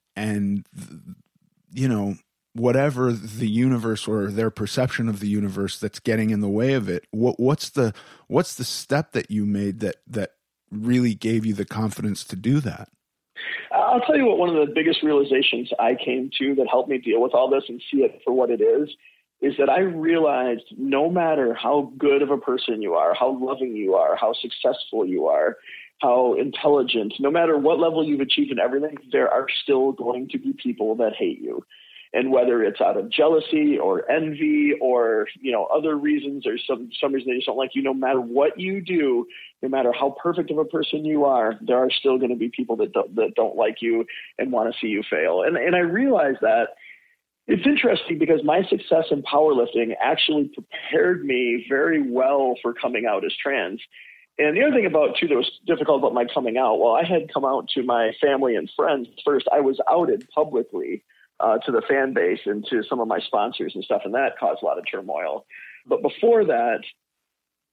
and you know whatever the universe or their perception of the universe that's getting in the way of it what what's the what's the step that you made that that really gave you the confidence to do that? I'll tell you what, one of the biggest realizations I came to that helped me deal with all this and see it for what it is, is that I realized no matter how good of a person you are, how loving you are, how successful you are, how intelligent, no matter what level you've achieved in everything, there are still going to be people that hate you and whether it's out of jealousy or envy or you know other reasons or some some reason they just don't like you no matter what you do no matter how perfect of a person you are there are still going to be people that don't, that don't like you and want to see you fail and and I realize that it's interesting because my success in powerlifting actually prepared me very well for coming out as trans. And the other thing about too that was difficult about my coming out, well, I had come out to my family and friends first. I was outed publicly uh, to the fan base and to some of my sponsors and stuff, and that caused a lot of turmoil. But before that,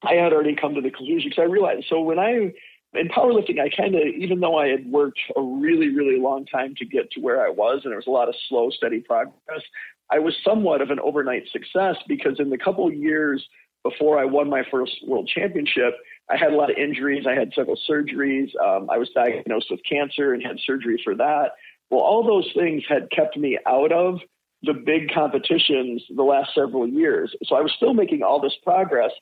I had already come to the conclusion because I realized. So when I in powerlifting, I kind of, even though I had worked a really, really long time to get to where I was, and there was a lot of slow, steady progress, I was somewhat of an overnight success because in the couple years before I won my first world championship, I had a lot of injuries. I had several surgeries. Um, I was diagnosed with cancer and had surgery for that. Well, all those things had kept me out of the big competitions the last several years. So I was still making all this progress,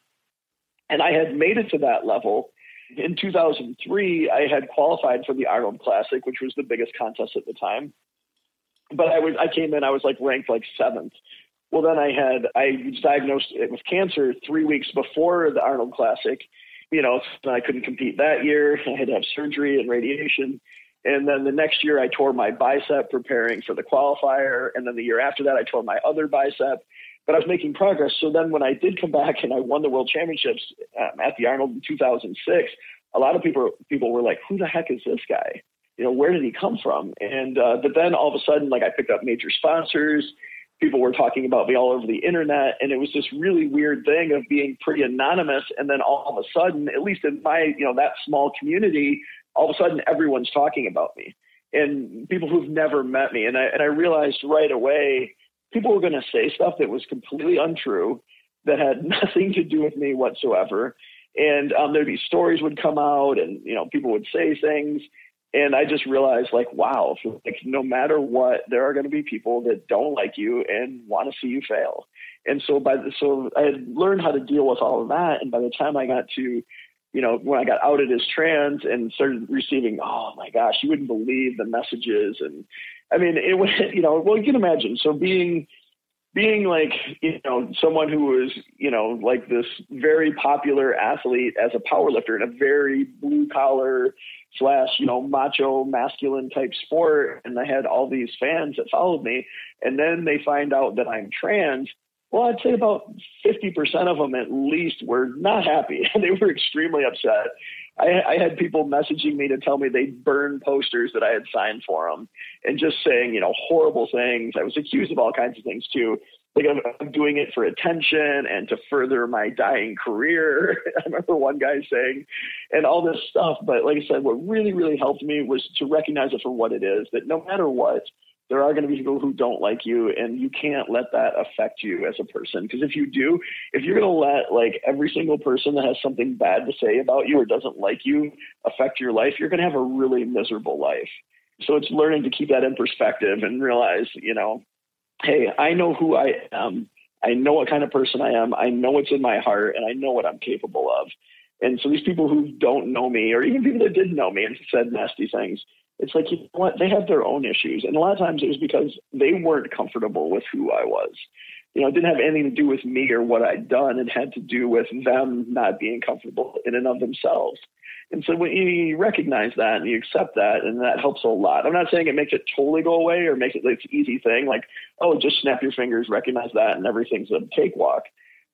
and I had made it to that level. In 2003, I had qualified for the Arnold Classic, which was the biggest contest at the time. But I was I came in, I was like ranked like seventh. Well, then I had I was diagnosed with cancer three weeks before the Arnold Classic. You know, I couldn't compete that year. I had to have surgery and radiation. And then the next year, I tore my bicep preparing for the qualifier. And then the year after that, I tore my other bicep. But I was making progress. So then when I did come back and I won the world championships um, at the Arnold in 2006, a lot of people people were like, "Who the heck is this guy? You know, where did he come from?" And uh, but then all of a sudden, like I picked up major sponsors. People were talking about me all over the internet, and it was this really weird thing of being pretty anonymous. And then all of a sudden, at least in my you know that small community, all of a sudden everyone's talking about me and people who've never met me. And I, and I realized right away people were going to say stuff that was completely untrue that had nothing to do with me whatsoever. And um, there'd be stories would come out and, you know, people would say things. And I just realized like, wow, like no matter what, there are going to be people that don't like you and want to see you fail. And so by the, so I had learned how to deal with all of that. And by the time I got to you know, when I got outed as trans and started receiving, oh my gosh, you wouldn't believe the messages. And I mean, it was, you know, well, you can imagine. So being, being like, you know, someone who was, you know, like this very popular athlete as a powerlifter in a very blue collar slash, you know, macho masculine type sport. And I had all these fans that followed me. And then they find out that I'm trans well, I'd say about 50% of them at least were not happy. they were extremely upset. I, I had people messaging me to tell me they'd burn posters that I had signed for them and just saying, you know, horrible things. I was accused of all kinds of things too. Like I'm, I'm doing it for attention and to further my dying career. I remember one guy saying, and all this stuff. But like I said, what really, really helped me was to recognize it for what it is. That no matter what, there are going to be people who don't like you and you can't let that affect you as a person. Because if you do if you're going to let like every single person that has something bad to say about you or doesn't like you affect your life you're going to have a really miserable life. So it's learning to keep that in perspective and realize you know hey i know who i am. I know what kind of person i am. I know what's in my heart and i know what i'm capable of. And so these people who don't know me or even people that did know me and said nasty things it's like you know what? They have their own issues. And a lot of times it was because they weren't comfortable with who i was. You know it didn't have anything to do with me or what i'd done. It had to do with them not being comfortable in and of themselves. And so when you recognize that and you accept that and that helps a lot. I'm not saying it makes it totally go away or makes it like an easy thing like oh just snap your fingers recognize that and everything's a cakewalk.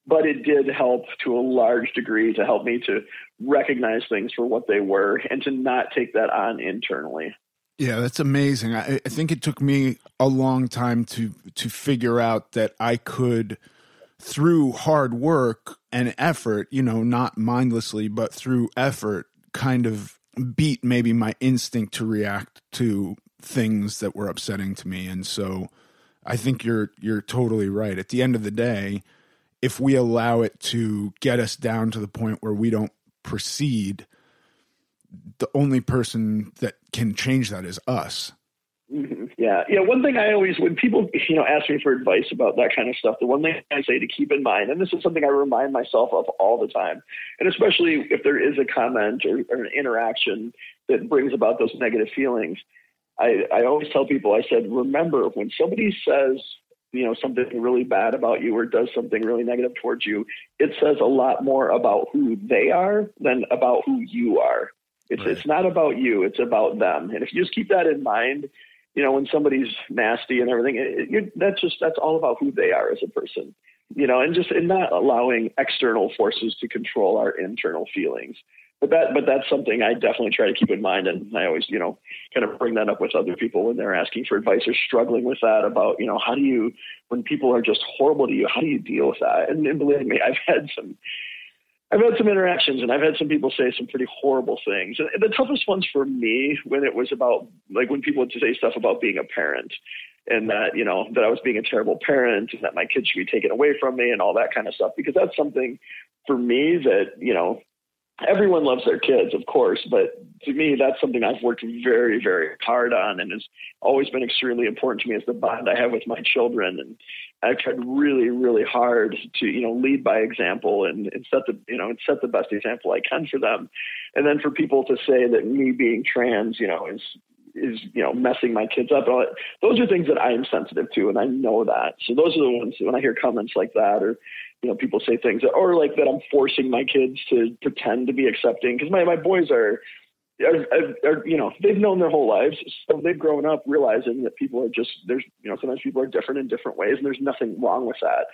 But it did help to a large degree to help me to recognize things for what they were and to not take that on internally. Yeah, that's amazing. I, I, think it took me a long time to to figure out that I could, through hard work and effort, you know, not mindlessly, but through effort, kind of beat maybe my instinct to react to things that were upsetting to me. And so, I think you're you're totally right. At the end of the day, if we allow it to get us down to the point where we don't proceed, the only person that can change that is us. Mm-hmm. Yeah, yeah. One thing I always, when people you know ask me for advice about that kind of stuff, the one thing I say to keep in mind, and this is something I remind myself of all the time, and especially if there is a comment or, or an interaction that brings about those negative feelings, I, I always tell people, I said, remember when somebody says you know something really bad about you or does something really negative towards you, it says a lot more about who they are than about who you are. It's right. it's not about you; it's about them. And if you just keep that in mind, you know when somebody's nasty and everything, it, it, that's just that's all about who they are as a person. You know, and just in not allowing external forces to control our internal feelings but that but that's something I definitely try to keep in mind, and I always you know kind of bring that up with other people when they're asking for advice or struggling with that about you know how do you when people are just horrible to you, how do you deal with that? And, and believe me, I've had some. I've had some interactions and I've had some people say some pretty horrible things. And the toughest ones for me when it was about like when people would say stuff about being a parent and that, you know, that I was being a terrible parent and that my kids should be taken away from me and all that kind of stuff. Because that's something for me that, you know, everyone loves their kids, of course, but to me, that's something I've worked very, very hard on and has always been extremely important to me as the bond I have with my children. And I've tried really, really hard to, you know, lead by example and, and set the, you know, and set the best example I can for them. And then for people to say that me being trans, you know, is, is you know messing my kids up. Uh, those are things that I am sensitive to, and I know that. So those are the ones when I hear comments like that, or you know, people say things that, or like that I'm forcing my kids to pretend to be accepting because my, my boys are, are, are, you know, they've known their whole lives. So they've grown up realizing that people are just, there's, you know, sometimes people are different in different ways and there's nothing wrong with that.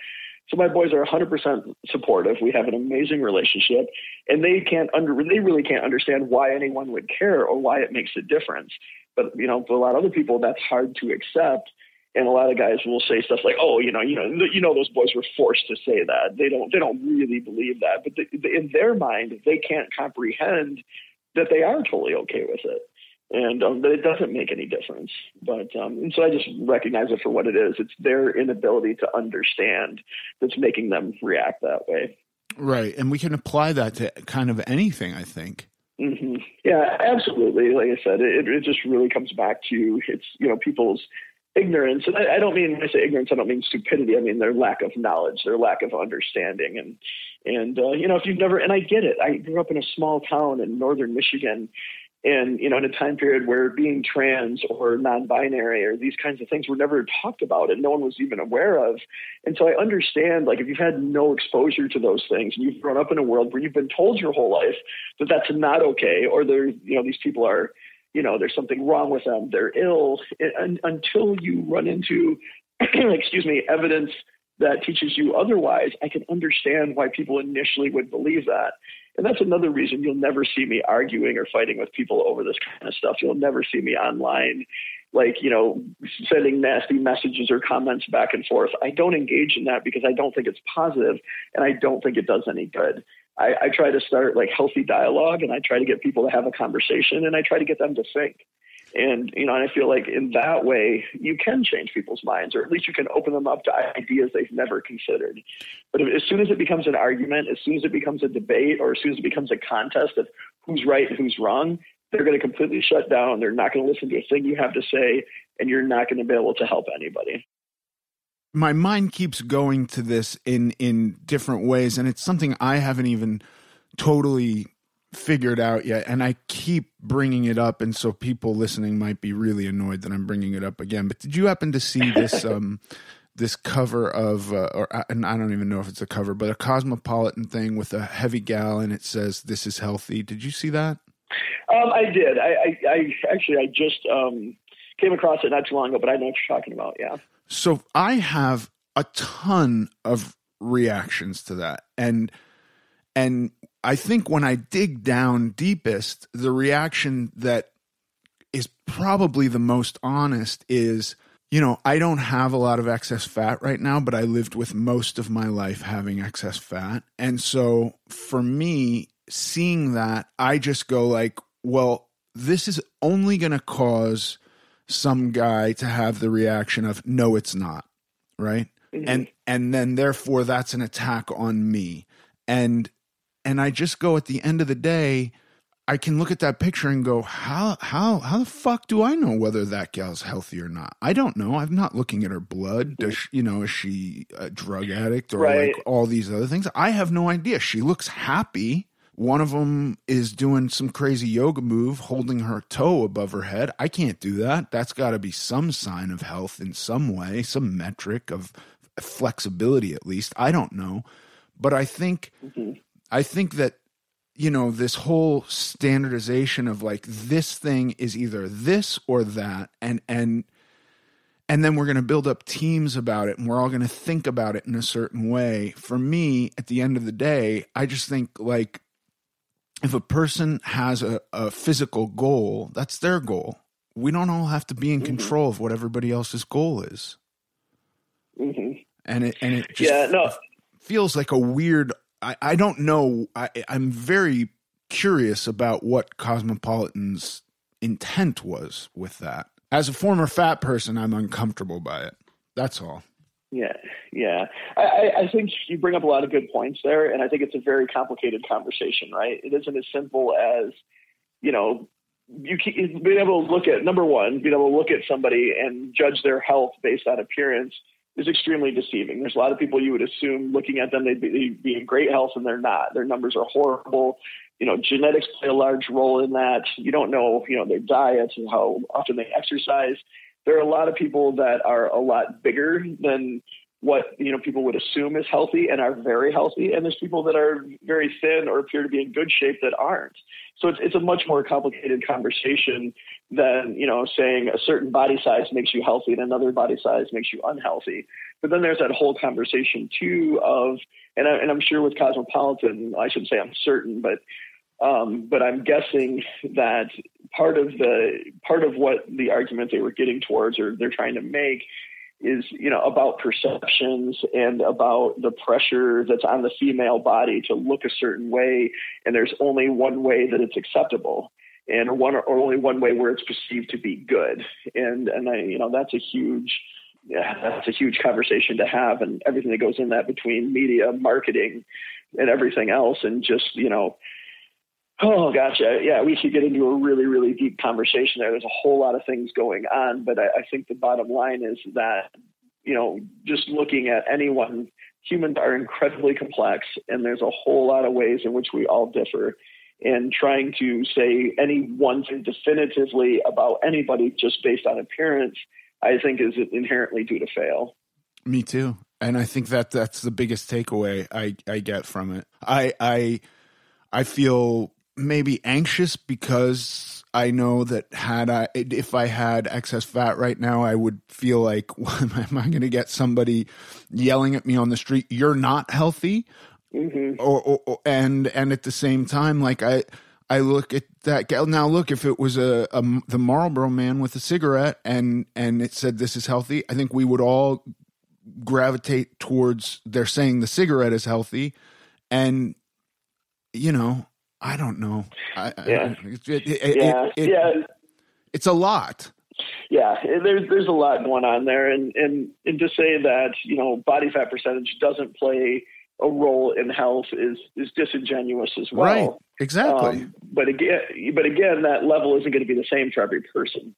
So my boys are 100% supportive. We have an amazing relationship and they can't under, they really can't understand why anyone would care or why it makes a difference. But, you know, for a lot of other people, that's hard to accept and a lot of guys will say stuff like, "Oh, you know, you know, you know, those boys were forced to say that." They don't, they don't really believe that, but they, in their mind, they can't comprehend that they are totally okay with it, and um, that it doesn't make any difference. But um, and so I just recognize it for what it is. It's their inability to understand that's making them react that way. Right, and we can apply that to kind of anything. I think. Mm-hmm. Yeah, absolutely. Like I said, it, it just really comes back to it's you know people's ignorance, and I, I, don't mean when I say ignorance, I don't mean stupidity. I mean their lack of knowledge, their lack of understanding, and and uh, you know if you've never, and I get it. I grew up in a small town in northern Michigan, and you know in a time period where being trans or non-binary or these kinds of things were never talked about and no one was even aware of. And so I understand, like if you've had no exposure to those things and you've grown up in a world where you've been told your whole life that that's not okay, or there, you know, these people are you know there's something wrong with them they're ill and, until you run into excuse me evidence that teaches you otherwise i can understand why people initially would believe that. And that's another reason you'll never see me arguing or fighting with people over this kind of stuff. You'll never see me online like you know sending nasty messages or comments back and forth. I don't engage in that because i don't think it's positive and i don't think it does any good I, I try to start like healthy dialogue and I try to get people to have a conversation and I try to get them to think. And, you know, and I feel like in that way, you can change people's minds, or at least you can open them up to ideas they've never considered. But as soon as it becomes an argument, as soon as it becomes a debate, or as soon as it becomes a contest of who's right and who's wrong, they're going to completely shut down. They're not going to listen to a thing you have to say, and you're not going to be able to help anybody my mind keeps going to this in in different ways and it's something i haven't even totally figured out yet and i keep bringing it up and so people listening might be really annoyed that i'm bringing it up again but did you happen to see this um this cover of uh, or uh, and i don't even know if it's a cover but a cosmopolitan thing with a heavy gal and it says this is healthy. Did you see that? Um i did. I i, I actually i just um came across it not too long ago but i know what you're talking about yeah so I have a ton of reactions to that. And and I think when I dig down deepest, the reaction that is probably the most honest is you know, I don't have a lot of excess fat right now, but I lived with most of my life having excess fat. And so for me, seeing that, I just go like, well, this is only going to cause some guy to have the reaction of no it's not right mm-hmm. and and then therefore that's an attack on me and and i just go at the end of the day I can look at that picture and go, how how how the fuck do I know whether that gal's healthy or not? I don't know. I'm not looking at her blood. Does she, you know is she a drug addict or Right. like all these other things? I have no idea. She looks happy. One of them is doing some crazy yoga move, holding her toe above her head. I can't do that. That's got to be some sign of health in some way, some metric of flexibility at least. I don't know, but I think mm-hmm. I think that you know this whole standardization of like this thing is either this or that and and and then we're going to build up teams about it and we're all going to think about it in a certain way for me at the end of the day i just think like if a person has a, a physical goal that's their goal. We don't all have to be in control of what everybody else's goal is. Hmm and it and it just Yeah, no. feels like a weird I, I don't know. I, i'm very curious about what cosmopolitan's intent was with that. As a former fat person i'm uncomfortable by it. That's all Yeah, yeah. I, I- think you bring up a lot of good points there, and I think it's a very complicated conversation, right? It isn't as simple as, you know, you being able to look at number one, being able to look at somebody and judge their health based on appearance is extremely deceiving. There's a lot of people you would assume looking at them they'd be, they'd be in great health, and they're not. Their numbers are horrible. You know, genetics play a large role in that. You don't know, you know, their diets and how often they exercise there are a lot of people that are a lot bigger than what you know people would assume is healthy and are very healthy. And there's people that are very thin or appear to be in good shape that aren't. So it's, it's a much more complicated conversation than you know saying a certain body size makes you healthy and another body size makes you unhealthy. But then there's that whole conversation too of and, I, and i'm sure with cosmopolitan i shouldn't say i'm certain but um, but I'm guessing that part of the part of what the argument they were getting towards or they're trying to make is you know about perceptions and about the pressure that's on the female body to look a certain way and there's only one way that it's acceptable and one or only one way where it's perceived to be good. And and I you know that's a huge yeah, that's a huge conversation to have and everything that goes in that between media marketing and everything else and just you know Oh, gotcha. Yeah, we could get into a really, really deep conversation there. There's a whole lot of things going on, but I, I think the bottom line is that, you know, just looking at anyone, humans are incredibly complex, and there's a whole lot of ways in which we all differ. And trying to say any one thing definitively about anybody just based on appearance, I think is inherently due to fail. Me too. And I think that that's the biggest takeaway I, I get from it. I I I feel maybe anxious because I know that had I if I had excess fat right now, I would feel like am I going to get somebody yelling at me on the street? You're not healthy, Mm-hmm. or, or, or and and at the same time, like I. I look at that gal now. Look, if it was a, a the Marlboro man with a cigarette and and it said this is healthy, I think we would all gravitate towards they're saying the cigarette is healthy and you know i don't know I, Yeah. I, it, it, Yeah, it- yeah. it's a lot yeah, there's there's a lot going on there, and and and to say that you know body fat percentage doesn't play a role in health is is disingenuous as well. right exactly Um, but again, but again, that level isn't going to be the same for every person.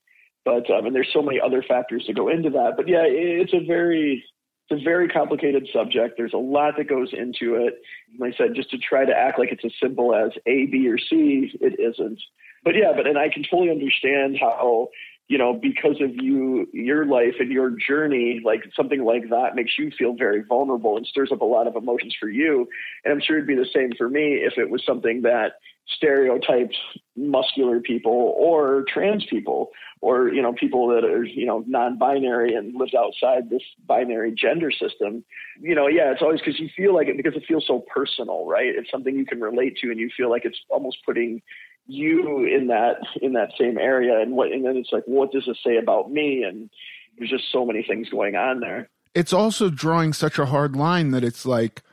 But um, and there's so many other factors to go into that. But yeah, it- it's a very it's a very complicated subject. There's a lot that goes into it. Like I said, just to try to act like it's as simple as A, B, or C, it isn't. But yeah, but and I can totally understand how you know because of you your life and your journey like something like that makes you feel very vulnerable and stirs up a lot of emotions for you and i'm sure it'd be the same for me if it was something that stereotyped muscular people or trans people or you know people that are you know non-binary and lives outside this binary gender system. You know yeah it's always because you feel like it because it feels so personal right? It's something you can relate to and you feel like it's almost putting you in that in that same area. And what and then it's like what does this say about me? And there's just so many things going on there. It's also drawing such a hard line that it's like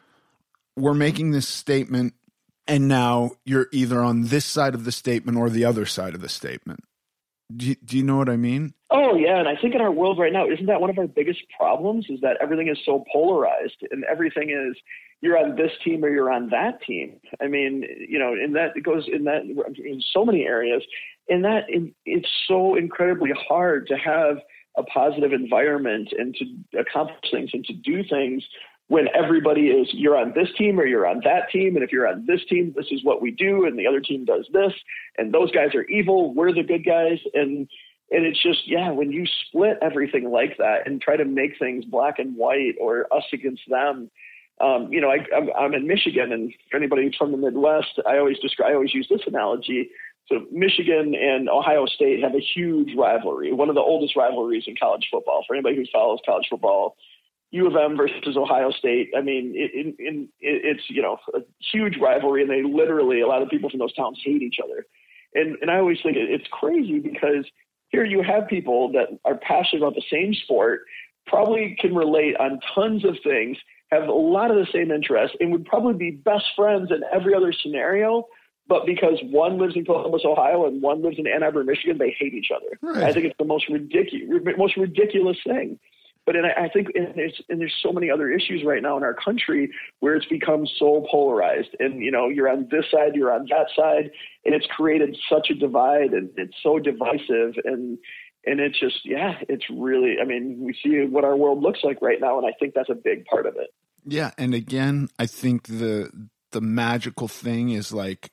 we're making this statement and now you're either on this side of the statement or the other side of the statement do you, do you know what i mean Oh yeah, and I think in our world right now, isn't that one of our biggest problems? Is that everything is so polarized, and everything is you're on this team or you're on that team. I mean, you know, and that goes in that in so many areas, and that it's so incredibly hard to have a positive environment and to accomplish things and to do things when everybody is you're on this team or you're on that team. And if you're on this team this is what we do and the other team does this. And those guys are evil. We're the good guys. And and it's just yeah when you split everything like that and try to make things black and white or us against them um, you know I, I'm, I'm in michigan. And for anybody from the midwest i always describe i always use this analogy. So Michigan and Ohio State have a huge rivalry, one of the oldest rivalries in college football. For anybody who follows college football, U of M versus Ohio State. I mean, it, it, it, it's you know a huge rivalry, and they literally a lot of people from those towns hate each other. And and I always think it's crazy because here you have people that are passionate about the same sport, probably can relate on tons of things, have a lot of the same interests, and would probably be best friends in every other scenario. But because one lives in Columbus, Ohio, and one lives in Ann Arbor, Michigan, they hate each other. Right. I think it's the most ridiculous, most ridiculous thing. But and I, think and there's and there's so many other issues right now in our country where it's become so polarized, and you know you're on this side, you're on that side, and it's created such a divide, and it's so divisive, and and it's just yeah, it's really. I mean, we see what our world looks like right now, and I think that's a big part of it. Yeah, and again, I think the the magical thing is like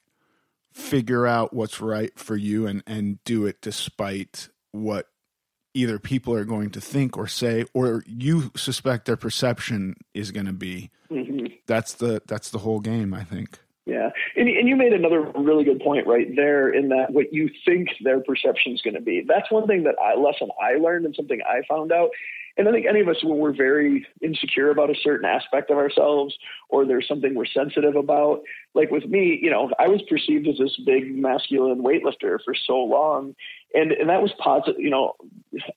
figure out what's right for you and and do it despite what either people are going to think or say or you suspect their perception is going to be. Mm-hmm. that's the that's the whole game i think. Yeah. And, and you made another really good point right there in that what you think their perception is going to be. That's one thing that i lesson i learned and something i found out. And I think any of us, when we're very insecure about a certain aspect of ourselves, or there's something we're sensitive about, like with me, you know, I was perceived as this big masculine weightlifter for so long, and and that was positive, you know,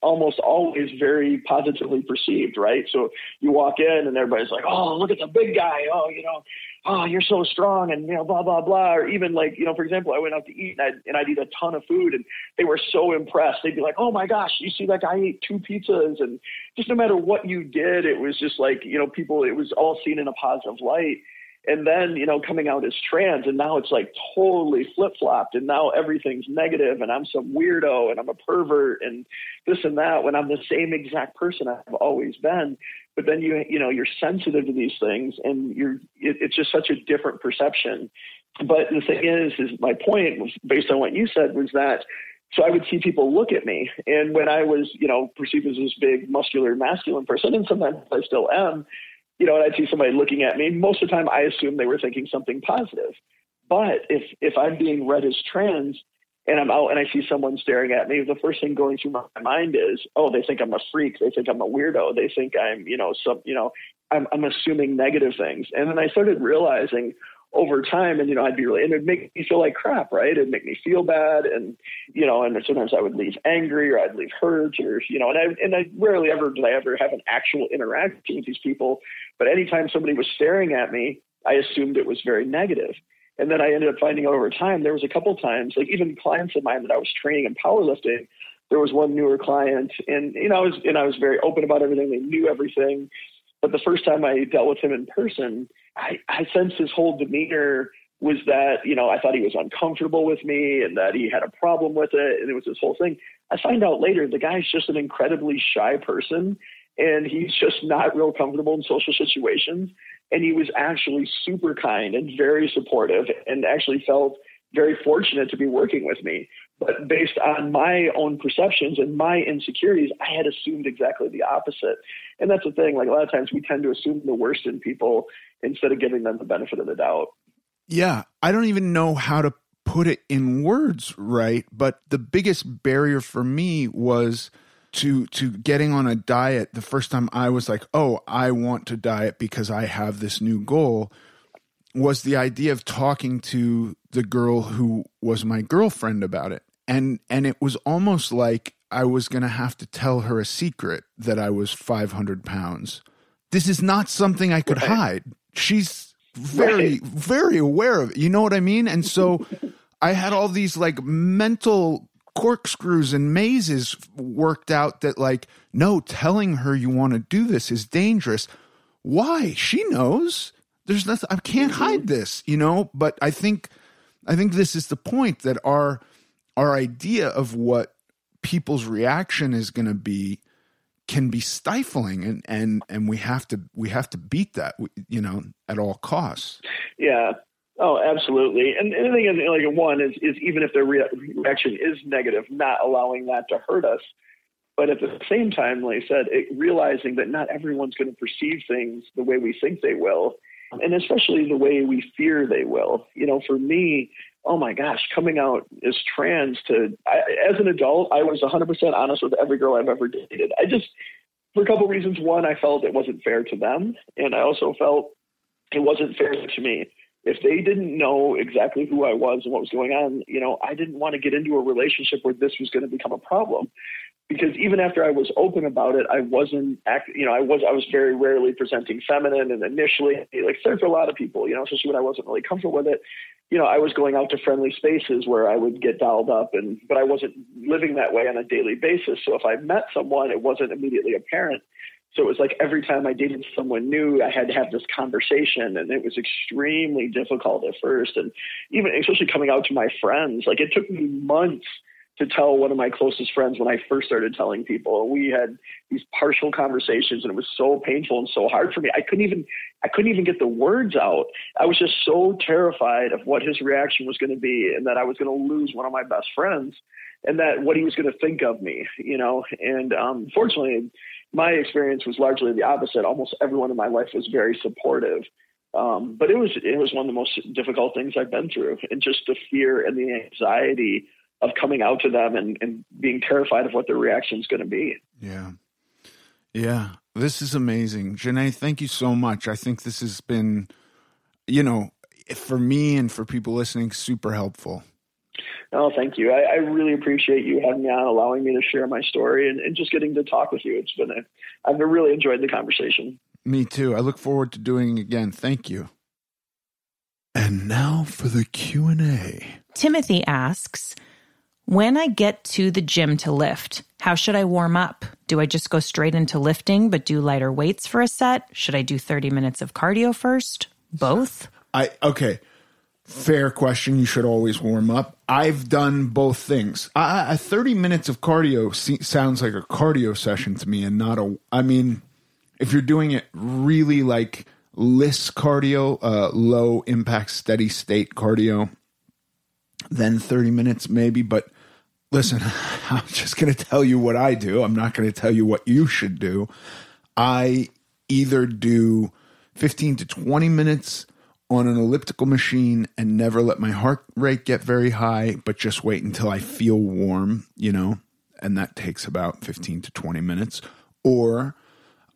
almost always very positively perceived, right? So you walk in and everybody's like, "Oh, look at the big guy! Oh, you know, oh, you're so strong," and you know, blah blah blah. Or even like, you know, for example, I went out to eat and I'd, and I'd eat a ton of food, and they were so impressed. They'd be like, "Oh my gosh, you see that guy ate two pizzas?" And just no matter what you did, it was just like, you know, people. It was all seen in a positive light and then you know coming out as trans and now it's like totally flip-flopped and now everything's negative and i'm some weirdo and i'm a pervert and this and that when i'm the same exact person i've always been. But then you you know you're sensitive to these things and you're it, it's just such a different perception. But the thing is is my point was based on what you said was that so I would see people look at me, and when I was, you know, perceived as this big, muscular, masculine person, and sometimes I still am, you know, and I'd see somebody looking at me. Most of the time, I assume they were thinking something positive. But if if I'm being read as trans and I'm out and I see someone staring at me, the first thing going through my mind is, oh, they think I'm a freak. They think I'm a weirdo. They think I'm, you know, some, you know, I'm, I'm assuming negative things. And then I started realizing, over time and you know i'd be really and it'd make me feel like crap right? It'd make me feel bad and you know and sometimes i would leave angry or i'd leave hurt or you know and i and i rarely ever did i ever have an actual interaction with these people but anytime somebody was staring at me i assumed it was very negative. And then i ended up finding out over time there was a couple times like even clients of mine that i was training in powerlifting there was one newer client and you know i was and i was very open about everything. They knew everything. But the first time i dealt with him in person I, I sensed his whole demeanor was that, you know, I thought he was uncomfortable with me and that he had a problem with it. And it was this whole thing. I find out later the guy's just an incredibly shy person and he's just not real comfortable in social situations. And he was actually super kind and very supportive and actually felt very fortunate to be working with me. But based on my own perceptions and my insecurities, I had assumed exactly the opposite. And that's the thing. Like a lot of times we tend to assume the worst in people instead of giving them the benefit of the doubt. Yeah. I don't even know how to put it in words right. But the biggest barrier for me was to to getting on a diet the first time I was like, oh, I want to diet because I have this new goal was the idea of talking to the girl who was my girlfriend about it. And and it was almost like I was going to have to tell her a secret that I was 500 pounds. This is not something I could right. hide. She's very, right. very aware of it. You know what I mean? And so I had all these like mental corkscrews and mazes worked out that, like, no, telling her you want to do this is dangerous. Why? She knows there's nothing I can't mm-hmm. hide this, you know, but I think I think this is the point that our our idea of what people's reaction is going to be can be stifling and and and we have to we have to beat that you know at all costs. Yeah. Oh absolutely. And, and I think like one is is even if their reaction is negative not allowing that to hurt us. But at the same time like I said it, realizing that not everyone's going to perceive things the way we think they will and especially the way we fear they will you know for me oh my gosh, coming out as trans to, I, as an adult, I was 100% honest with every girl I've ever dated. I just, for a couple of reasons. One, I felt it wasn't fair to them. And I also felt it wasn't fair to me. If they didn't know exactly who I was and what was going on, you know, I didn't want to get into a relationship where this was going to become a problem because even after I was open about it, I wasn't act, you know, I was I was very rarely presenting feminine, and initially, like for a lot of people, you know, especially when I wasn't really comfortable with it, you know, I was going out to friendly spaces where I would get dialed up, and but I wasn't living that way on a daily basis. So if I met someone, it wasn't immediately apparent. So it was like every time I dated someone new, I had to have this conversation, and it was extremely difficult at first, and even especially coming out to my friends. Like it took me months to tell one of my closest friends when I first started telling people. We had these partial conversations and it was so painful and so hard for me. I couldn't even I couldn't even get the words out. I was just so terrified of what his reaction was going to be and that I was going to lose one of my best friends and that what he was going to think of me, you know. And um fortunately my experience was largely the opposite. Almost everyone in my life was very supportive. Um, but it was it was one of the most difficult things I've been through, and just the fear and the anxiety of coming out to them and, and being terrified of what their reaction is going to be. Yeah. Yeah. This is amazing. Janae, thank you so much. I think this has been, you know, for me and for people listening, super helpful. Oh, thank you. I, I, really appreciate you having me on, allowing me to share my story and, and just getting to talk with you. It's been a, I've really enjoyed the conversation. Me too. I look forward to doing it again. Thank you. And now for the Q&A. Timothy asks, when I get to the gym to lift, how should I warm up? Do I just go straight into lifting but do lighter weights for a set? Should I do 30 minutes of cardio first? Both? I okay. Fair question. You should always warm up. I've done both things. I, I 30 minutes of cardio sounds like a cardio session to me and not a I mean, if you're doing it really like LISS cardio, uh, low impact steady state cardio, then 30 minutes maybe, but listen, I'm just going to tell you what I do. I'm not going to tell you what you should do. I either do 15 to 20 minutes on an elliptical machine and never let my heart rate get very high, but just wait until I feel warm, you know, and that takes about 15 to 20 minutes. Or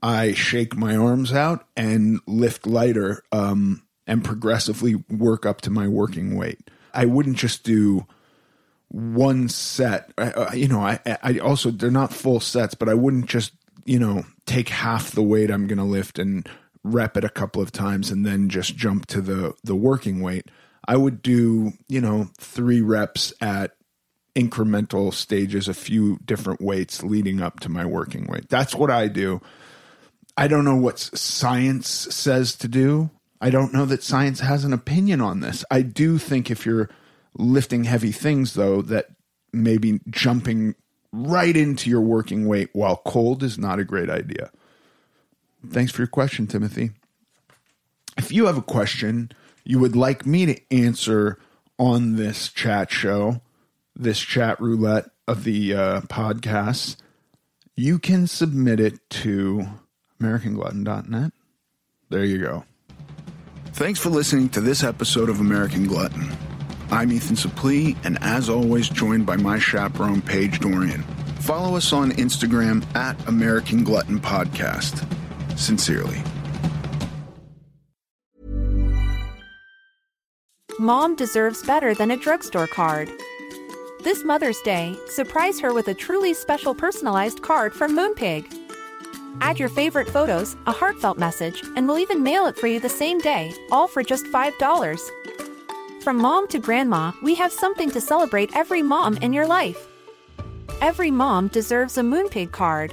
I shake my arms out and lift lighter um, and progressively work up to my working weight. I wouldn't just do one set. Uh, you know, I, I also they're not full sets, but I wouldn't just you know take half the weight I'm going to lift and rep it a couple of times and then just jump to the the working weight. I would do you know three reps at incremental stages, a few different weights leading up to my working weight. That's what I do. I don't know what science says to do. I don't know that science has an opinion on this. I do think if you're lifting heavy things, though, that maybe jumping right into your working weight while cold is not a great idea. Thanks for your question, Timothy. If you have a question you would like me to answer on this chat show, this chat roulette of the uh, podcast, you can submit it to AmericanGlutton.net. There you go. Thanks for listening to this episode of American Glutton. I'm Ethan Suplee, and as always, joined by my chaperone, Paige Dorian. Follow us on Instagram at American Glutton Podcast. Sincerely. Mom deserves better than a drugstore card. This Mother's Day, surprise her with a truly special personalized card from Moonpig. Add your favorite photos, a heartfelt message, and we'll even mail it for you the same day, all for just $5. From mom to grandma, we have something to celebrate every mom in your life. Every mom deserves a Moonpig card.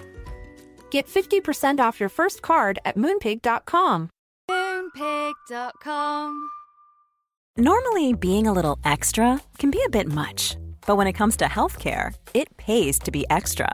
Get 50% off your first card at moonpig.com. Moonpig.com. Normally, being a little extra can be a bit much, but when it comes to healthcare, it pays to be extra.